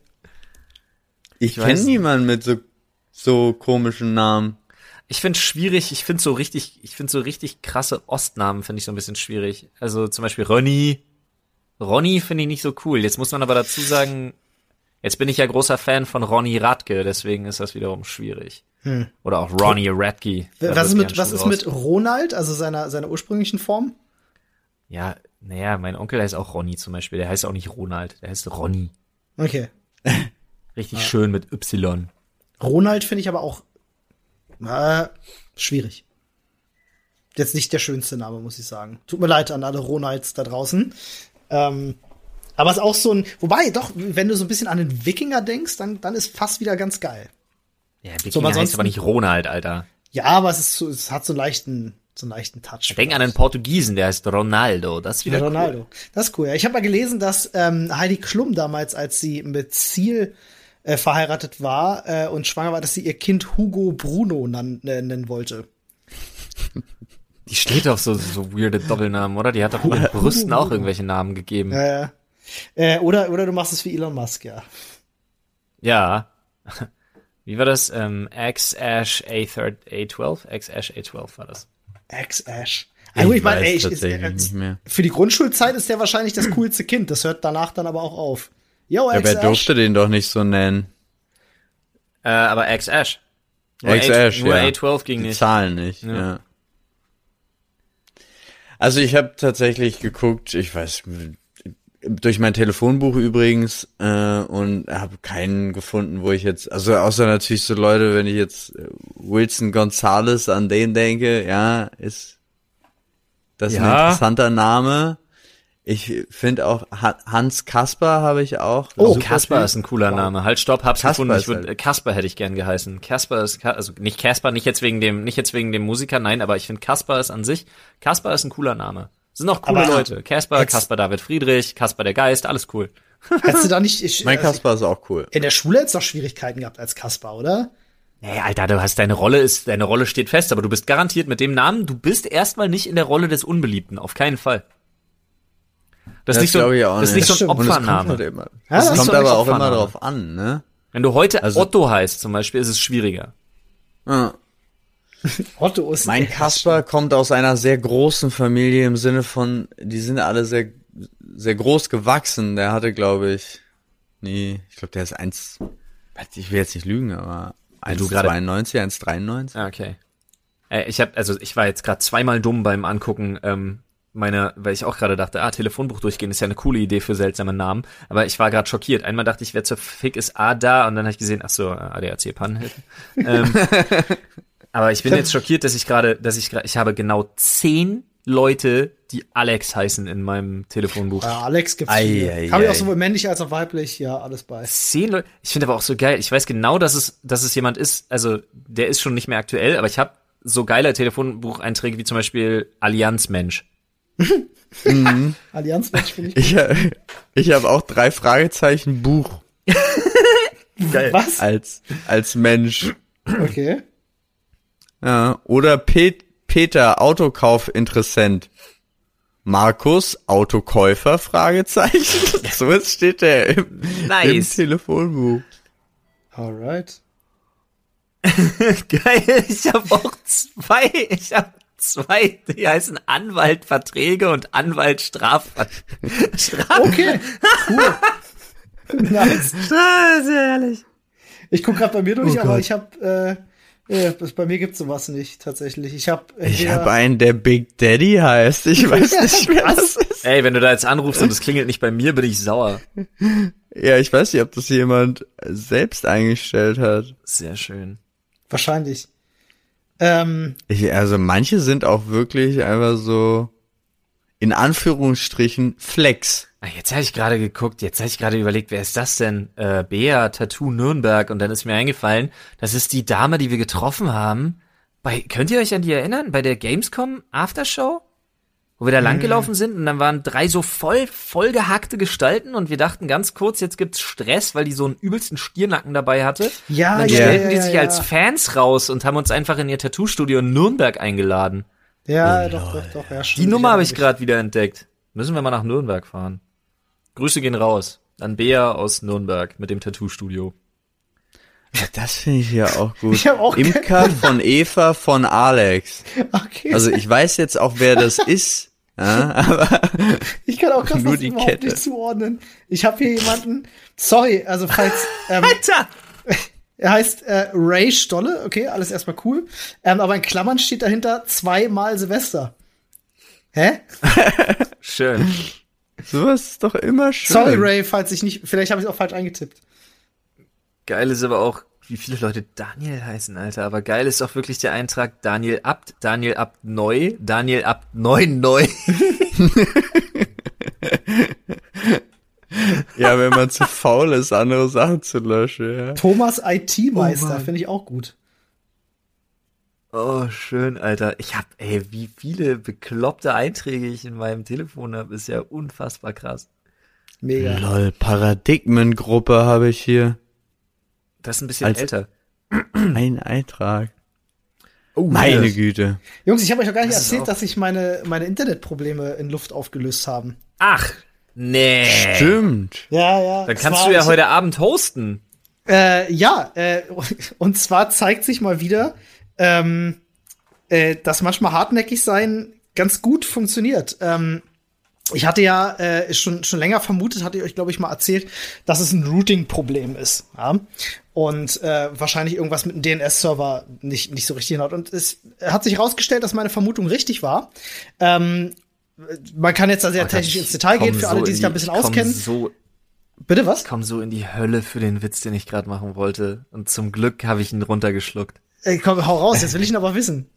Ich weiß kenne niemanden mit so, so komischen Namen. Ich finde schwierig, ich finde so richtig, ich finde so richtig krasse Ostnamen finde ich so ein bisschen schwierig. Also zum Beispiel Ronny. Ronny finde ich nicht so cool. Jetzt muss man aber dazu sagen, jetzt bin ich ja großer Fan von Ronny Radke, deswegen ist das wiederum schwierig. Oder auch Ronny Radke. Was ist mit, was ist mit Ronald, also seiner, seiner ursprünglichen Form? Ja, naja, mein Onkel heißt auch Ronny zum Beispiel. Der heißt auch nicht Ronald, der heißt Ronny. Okay. Richtig schön mit Y. Ronald finde ich aber auch äh, schwierig. Jetzt nicht der schönste Name, muss ich sagen. Tut mir leid an alle Ronalds da draußen. Ähm, aber es ist auch so ein, wobei, doch, wenn du so ein bisschen an den Wikinger denkst, dann, dann ist fast wieder ganz geil. Ja, Wikinger aber heißt aber nicht Ronald, Alter. Ja, aber es, ist so, es hat so einen leichten, so einen leichten Touch. Denk an einen Portugiesen, der heißt Ronaldo. Das ist wieder Ja, cool. Ronaldo. Das ist cool. Ja, ich habe mal gelesen, dass ähm, Heidi Klum damals, als sie mit Ziel äh, verheiratet war äh, und schwanger war, dass sie ihr Kind Hugo Bruno äh, nennen wollte. Die steht auf so, so weirde Doppelnamen, oder? Die hat doch ihren Brüsten auch irgendwelche Namen gegeben. Äh, äh, oder, oder du machst es wie Elon Musk, ja. Ja. Wie war das? Ähm, X-Ash A12? X-Ash A12 war das. X-Ash. Also ich meine, weiß ey, ich, tatsächlich ist, mehr. für die Grundschulzeit ist der wahrscheinlich das coolste Kind. Das hört danach dann aber auch auf. Yo, Ja, wer durfte den doch nicht so nennen? Äh, aber X-Ash. X-Ash, Nur ja. A12 ging Die nicht. Zahlen nicht, Ja. ja. Also ich habe tatsächlich geguckt, ich weiß, durch mein Telefonbuch übrigens, äh, und habe keinen gefunden, wo ich jetzt, also außer natürlich so Leute, wenn ich jetzt äh, Wilson Gonzalez an den denke, ja, ist das ein Ja. interessanter Name. Ich finde auch Ha- Hans Kasper habe ich auch. Oh, Kasper ist ein cooler Name. Halt, stopp, hab's Kasper gefunden. Ich würd, halt- äh, Kasper hätte ich gern geheißen. Kasper ist, also nicht Kasper, nicht jetzt wegen dem, nicht jetzt wegen dem Musiker, nein, aber ich finde Kasper ist an sich, Kasper ist ein cooler Name. Sind auch coole Aber Leute. Kasper, jetzt- Kasper David Friedrich, Kasper der Geist, alles cool. Hättest du da nicht ich, Mein also, Kasper ist auch cool. in der Schule jetzt noch Schwierigkeiten gehabt als Kasper, oder? Nee, Alter, du hast deine Rolle ist, deine Rolle steht fest, aber du bist garantiert mit dem Namen, du bist erstmal nicht in der Rolle des Unbeliebten, auf keinen Fall. Das, Das ist nicht so, ich auch das ist nicht. nicht so ein Das es kommt Opfername. halt. Ja, das ist kommt nicht aber auch immer Opfername. drauf an, ne? Wenn du heute Also- Otto heißt zum Beispiel, ist es schwieriger. Ja. Otto ist Mein Kasper kommt aus einer sehr großen Familie im Sinne von, die sind alle sehr, sehr groß gewachsen. Der hatte, glaube ich, nie, ich glaube, der ist eins, ich will jetzt nicht lügen, aber du gerade- 1,92, 1,93. Ah, okay. Äh, ich habe also ich war jetzt gerade zweimal dumm beim Angucken ähm, meiner, weil ich auch gerade dachte, ah, Telefonbuch durchgehen ist ja eine coole Idee für seltsame Namen, aber ich war gerade schockiert. Einmal dachte ich, wer zur Fick ist A da und dann habe ich gesehen, ach so, äh, ADAC Pannenhilfen. ähm, aber ich bin jetzt schockiert, dass ich gerade, dass ich gerade, ich habe genau zehn Leute, die Alex heißen in meinem Telefonbuch. Ja, Alex gibt's Ei, viele. ei, Habe ich auch sowohl männlich als auch weiblich, ja, alles bei. Zehn Leute. Ich finde aber auch so geil. Ich weiß genau, dass es, dass es jemand ist. Also der ist schon nicht mehr aktuell, aber ich habe so geile Telefonbucheinträge wie zum Beispiel Allianzmensch. Allianzmensch finde ich. Ich, ich habe auch drei Fragezeichen Buch Geil. Was? als, als Mensch. Okay. Ja. Oder Pet, Peter, Autokaufinteressent. Markus, Autokäufer, Fragezeichen. so was steht der im, im Nice. Telefonbuch. Alright. Geil. Ich habe auch zwei. Ich habe zwei. Die heißen Anwalt Verträge und Anwalt Straf. Straf. Okay. Cool. nice. Sehr herrlich. Ich guck gerade bei mir durch, Oh aber Gott. ich habe äh, äh, das- bei mir gibt's sowas nicht tatsächlich. Ich habe Ich habe einen, der Big Daddy heißt. Ich weiß nicht, wer das ist. Ey, wenn du da jetzt anrufst und es klingelt nicht bei mir, bin ich sauer. Ja, ich weiß nicht, ob das jemand selbst eingestellt hat. Sehr schön. wahrscheinlich. Ähm, Ich, also manche sind auch wirklich einfach so in Anführungsstrichen Flex. Ah, Jetzt habe ich gerade geguckt, jetzt habe ich gerade überlegt, wer ist das denn? Äh, Bea Tattoo Nürnberg und dann ist mir eingefallen, das ist die Dame, die wir getroffen haben. Bei, könnt ihr euch an die erinnern? Bei der Gamescom Aftershow? Wo wir da langgelaufen sind und dann waren drei so voll, voll gehackte Gestalten und wir dachten ganz kurz, jetzt gibt's Stress, weil die so einen übelsten Stiernacken dabei hatte. Ja, und dann ja, stellten ja, die ja, sich ja. als Fans raus und haben uns einfach in ihr Tattoo-Studio in Nürnberg eingeladen. ja, doch, doch, doch, ja, Die stimmt. Nummer habe ich gerade wieder entdeckt. Müssen wir mal nach Nürnberg fahren. Grüße gehen raus. An Bea aus Nürnberg mit dem Tattoo-Studio. Ja, das finde ich ja auch gut. Ich hab auch Imker von Eva von Alex. Okay, Also ich weiß jetzt auch, wer das ist. Ja, aber ich kann auch gerade nur das die überhaupt Kette. nicht zuordnen. Ich habe hier jemanden, sorry, also falls, ähm, Alter! er heißt äh, Ray Stolle, okay, alles erstmal cool. Ähm, aber in Klammern steht dahinter zweimal Silvester. Hä? Schön. Sowas ist doch immer schön. Sorry, Ray, falls ich nicht, vielleicht habe ich auch falsch eingetippt. Geil ist aber auch, wie viele Leute Daniel heißen, Alter. Aber geil ist auch wirklich der Eintrag Daniel Abt, Daniel Abt neu, Daniel Abt neun neu. Ja, wenn man zu faul ist, andere Sachen zu löschen. Ja. Thomas IT-Meister, Oh finde ich auch gut. Oh, schön, Alter. Ich hab, ey, wie viele bekloppte Einträge ich in meinem Telefon habe, ist ja unfassbar krass. Mega. Lol, Paradigmengruppe habe ich hier. Das ist ein bisschen Als- älter. Ein Eintrag. Oh, Meine yes. Güte. Jungs, ich habe euch noch gar nicht Das erzählt, dass sich meine, meine Internetprobleme in Luft aufgelöst haben. Ach, nee. Stimmt. Ja, ja. Dann kannst du ja heute Abend hosten. Äh, ja, äh, und zwar zeigt sich mal wieder, ähm, äh, dass manchmal hartnäckig sein ganz gut funktioniert. Ähm, ich hatte ja äh, schon, schon länger vermutet, hatte ich euch, glaube ich, mal erzählt, dass es ein Routing-Problem ist. Ja? Und äh, wahrscheinlich irgendwas mit dem DNS-Server nicht, nicht so richtig hinhaut. Und es hat sich herausgestellt, dass meine Vermutung richtig war. Ähm, man kann jetzt da sehr Oh, technisch ins Detail gehen, für alle, so die in sich da ein bisschen auskennen. So, Bitte was? ich komm so in die Hölle für den Witz, den ich gerade machen wollte. Und zum Glück habe ich ihn runtergeschluckt. Ey, komm, hau raus, jetzt will ich ihn aber wissen.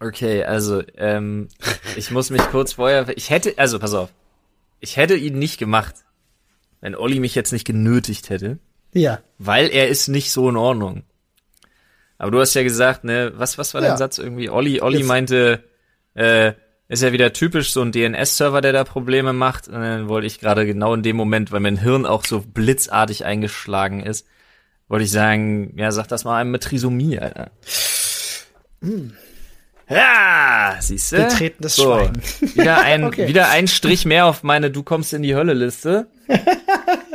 Okay, also, ähm, ich muss mich kurz vorher, ich hätte, also, pass auf. Ich hätte ihn nicht gemacht, wenn Olli mich jetzt nicht genötigt hätte, Ja. weil er ist nicht so in Ordnung. Aber du hast ja gesagt, ne, was, was war dein Ja. Satz irgendwie? Olli, Olli Jetzt- meinte, äh, ist ja wieder typisch so ein DNS-Server, der da Probleme macht. Und dann wollte ich gerade genau in dem Moment, weil mein Hirn auch so blitzartig eingeschlagen ist, wollte ich sagen, ja, sag das mal einem mit Trisomie, Alter. Ja, siehst du? Betretenes Schweigen. Wieder ein, Okay. wieder ein Strich mehr auf meine Du kommst in die Hölle Liste.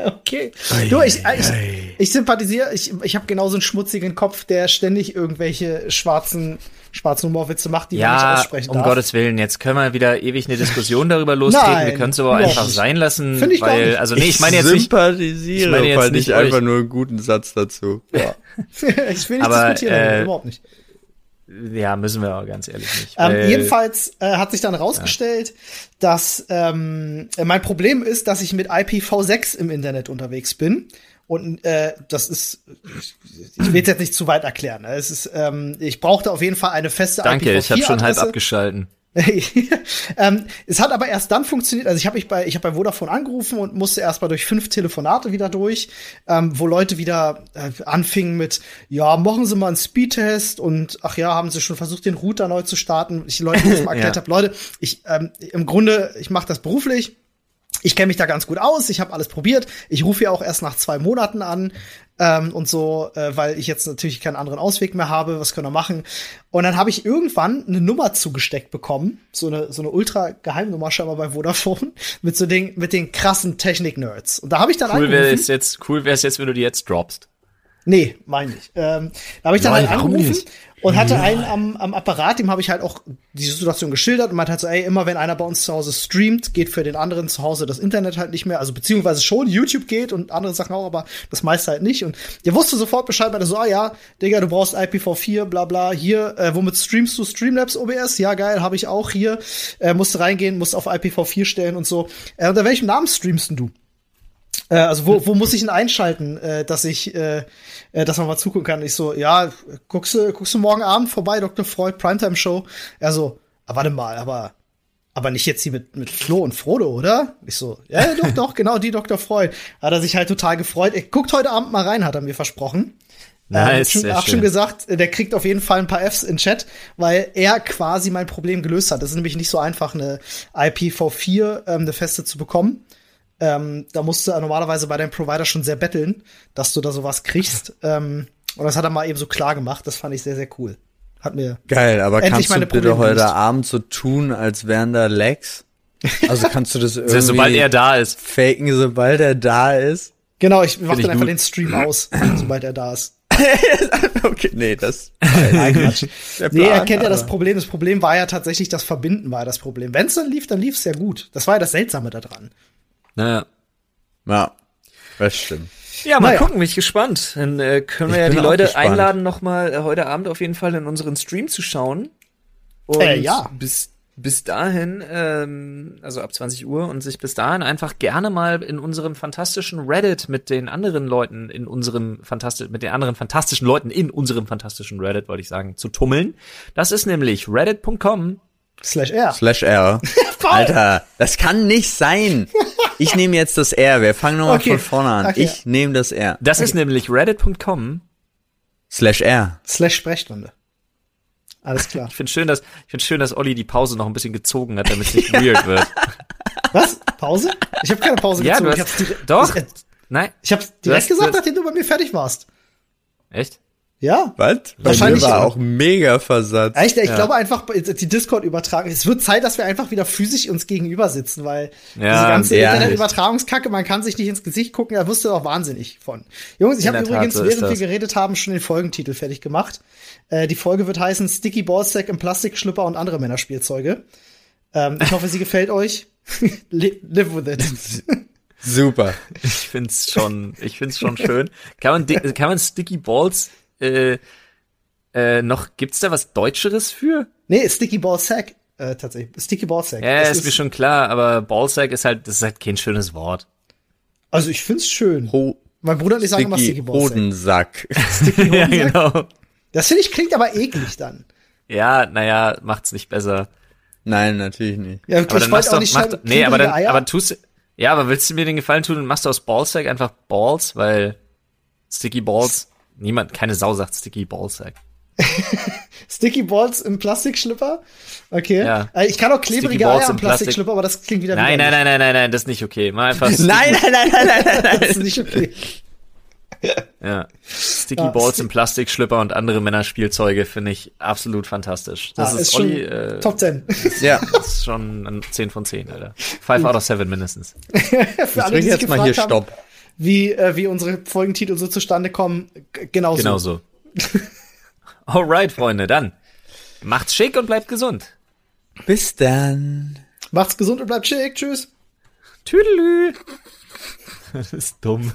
Okay. Du, ich, ich, ich sympathisiere, ich, ich habe genauso einen schmutzigen Kopf, der ständig irgendwelche schwarzen, schwarzen Humorwitze macht, die man nicht Ja, aussprechen um darf. Gottes Willen, jetzt können wir wieder ewig eine Diskussion darüber lostreten. Nein, wir können es aber einfach nicht. sein lassen, Find ich gar weil, nicht. also nee, ich meine jetzt nicht, sympathisiere, ich meine jetzt nicht ich einfach nur einen guten Satz dazu. Ja. ich will nicht Aber, diskutieren, äh, überhaupt nicht. ja, müssen wir auch ganz ehrlich nicht. Ähm, jedenfalls äh, hat sich dann rausgestellt, dass ähm, mein Problem ist, dass ich mit IPv6 im Internet unterwegs bin. Und äh, das ist, ich will es jetzt nicht zu weit erklären. ne? Es ist, ähm, ich brauchte auf jeden Fall eine feste Danke, ich habe schon halb IPv4-Adresse. abgeschalten. ähm, es hat aber erst dann funktioniert, also ich habe mich bei, ich habe bei Vodafone angerufen und musste erst mal durch fünf Telefonate wieder durch, ähm, wo Leute wieder äh, anfingen mit, ja, machen Sie mal einen Speedtest und ach ja, haben Sie schon versucht, den Router neu zu starten. Ich mal erklärt Ja. habe, Leute, ich ähm, im Grunde, ich mache das beruflich. Ich kenne mich da ganz gut aus, ich habe alles probiert. Ich rufe ja auch erst nach zwei Monaten an ähm, und so, äh, weil ich jetzt natürlich keinen anderen Ausweg mehr habe. Was können wir machen? Und dann habe ich irgendwann eine Nummer zugesteckt bekommen, so eine so eine ultra Geheimnummer scheinbar bei Vodafone mit so den mit den krassen Technik-Nerds. Und da habe ich dann Cool wäre es jetzt, cool wäre es jetzt, wenn du die jetzt droppst. Nee, meine ich. Ähm, da habe ich dann Nein, halt angerufen? Und hatte einen am, am Apparat, dem habe ich halt auch die Situation geschildert und meinte halt so, ey, immer wenn einer bei uns zu Hause streamt, geht für den anderen zu Hause das Internet halt nicht mehr, also beziehungsweise schon YouTube geht und andere Sachen auch, aber das meiste halt nicht. Und der wusste sofort Bescheid, meinte so, ah ja, Digga, du brauchst IPv4, bla bla, hier, äh, womit streamst du Streamlabs OBS? Ja, geil, habe ich auch hier. Äh, musst reingehen, musst auf IPv4 stellen und so. Äh, unter welchem Namen streamst denn du? Äh, also wo, wo muss ich ihn einschalten, äh, dass ich, äh, äh, dass man mal zugucken kann? Ich so, ja, guckst du, guckst du morgen Abend vorbei, Dr. Freud, Primetime Show? Er so, ah, warte mal, aber, aber nicht jetzt hier mit, mit Flo und Frodo, oder? Ich so, ja, doch, doch, genau, die Dr. Freud. Hat er sich halt total gefreut. Er guckt heute Abend mal rein, hat er mir versprochen. Nice, ähm, sehr hab schon gesagt, der kriegt auf jeden Fall ein paar Fs in Chat, weil er quasi mein Problem gelöst hat. Das ist nämlich nicht so einfach, eine IPv4, ähm, eine feste zu bekommen. Ähm, da musst du normalerweise bei deinem Provider schon sehr betteln, dass du da sowas kriegst. ähm, und das hat er mal eben so klar gemacht. Das fand ich sehr, sehr cool. Hat mir. Geil, aber Endlich kannst du meine bitte heute gelöst. Abend so tun, als wären da Lags? Also kannst du das irgendwie sobald er da ist. faken, sobald er da ist? Genau, ich mach ich dann einfach gut. den Stream aus, sobald er da ist. okay, nee, das. Nein, Quatsch. Der Nee, er Plan, kennt ja das Problem. Das Problem war ja tatsächlich, das Verbinden war ja das Problem. Wenn es dann lief, dann lief es ja gut. Das war ja das Seltsame daran. Naja. Ja, das stimmt. Ja, mal Naja. gucken, bin ich gespannt. Dann äh, können wir Ich ja die Leute gespannt. einladen, noch mal äh, heute Abend auf jeden Fall in unseren Stream zu schauen. Und Äh, ja. bis, bis dahin, ähm, also ab 20 Uhr und sich bis dahin einfach gerne mal in unserem fantastischen Reddit mit den anderen Leuten in unserem fantastisch mit den anderen fantastischen Leuten in unserem fantastischen Reddit, wollte ich sagen, zu tummeln. Das ist nämlich reddit.com Slash R. Slash R. Alter, das kann nicht sein. Ich nehme jetzt das R. Wir fangen nochmal Okay. von vorne an. Okay. Ich nehme das R. Das ist nämlich reddit.com. Slash R. Slash Sprechstunde. Alles klar. Ich finde schön, dass ich finde schön, dass Olli die Pause noch ein bisschen gezogen hat, damit es nicht weird wird. Was? Pause? Ich habe keine Pause Ja, gezogen. du ich hast- hab's direkt, Doch. Ich, Nein, ich hab's Du direkt hast- gesagt, du hast- nachdem du bei mir fertig warst. echt? Ja. Was? Bei Wahrscheinlich mir war auch mega versatzt. Echt, ich Ja. glaube einfach, die Discord übertragen. Es wird Zeit, dass wir einfach wieder physisch uns gegenüber sitzen, weil Ja, diese ganze. Internetübertragungskacke, man kann sich nicht ins Gesicht gucken, da wirst du auch wahnsinnig von. Jungs, ich habe Tat, übrigens, so während wir geredet haben, schon den Folgentitel fertig gemacht. Äh, die Folge wird heißen Sticky Ballsack im Plastikschlüpper und andere Männerspielzeuge. Ähm, ich hoffe, sie gefällt euch. Li- Live with it. Super. Ich find's schon, ich find's schon schön. Kann man, kann man Sticky Balls, äh, äh, noch, gibt's da was Deutscheres für? nee, Sticky Ball Sack. Äh, tatsächlich. Sticky Ball Sack. Ja, Das ist mir schon klar, aber Ballsack ist halt, das ist halt kein schönes Wort. Also ich find's schön. Ho Mein Bruder und ich sagen immer Sticky Sticky Ball Sack. Hodensack. Sticky ja, Hodensack. genau. Das finde ich klingt aber eklig dann. Ja, naja, macht's nicht besser. Nein, natürlich nicht. Ja, Aber dann machst du auch nicht, mach, nee, aber dann, Eier. aber tust, ja, aber willst du mir den Gefallen tun und machst du aus Ballsack einfach Balls, weil Sticky Balls, niemand, keine Sau sagt Sticky Ballsack. Sticky Balls im Plastikschlipper? Okay. Ja. Äh, Ich kann auch klebrige Eier im im Plastik- Plastikschlipper, aber das klingt wieder Nein, nein, nein, nein, nein, nein, das ist nicht okay. Mach einfach Nein, nein, nein, nein, nein, nein, nein. Das ist nicht okay. ja. Sticky Ja, Balls Sti- im Plastikschlipper und andere Männerspielzeuge finde ich absolut fantastisch. Das Ah, ist, schon Olli, äh, Top 10. Ja, das ist schon ein 10 von 10, Alter. 5 out of 7 mindestens. Für ich alle, die drücke jetzt mal hier haben, Stopp. Wie, äh, wie unsere Folgentitel so zustande kommen, g- genauso. Genau so. Alright, Freunde, dann. Macht's schick und bleibt gesund. Bis dann. Macht's gesund und bleibt schick. Tschüss. Tüdelü. Das ist dumm.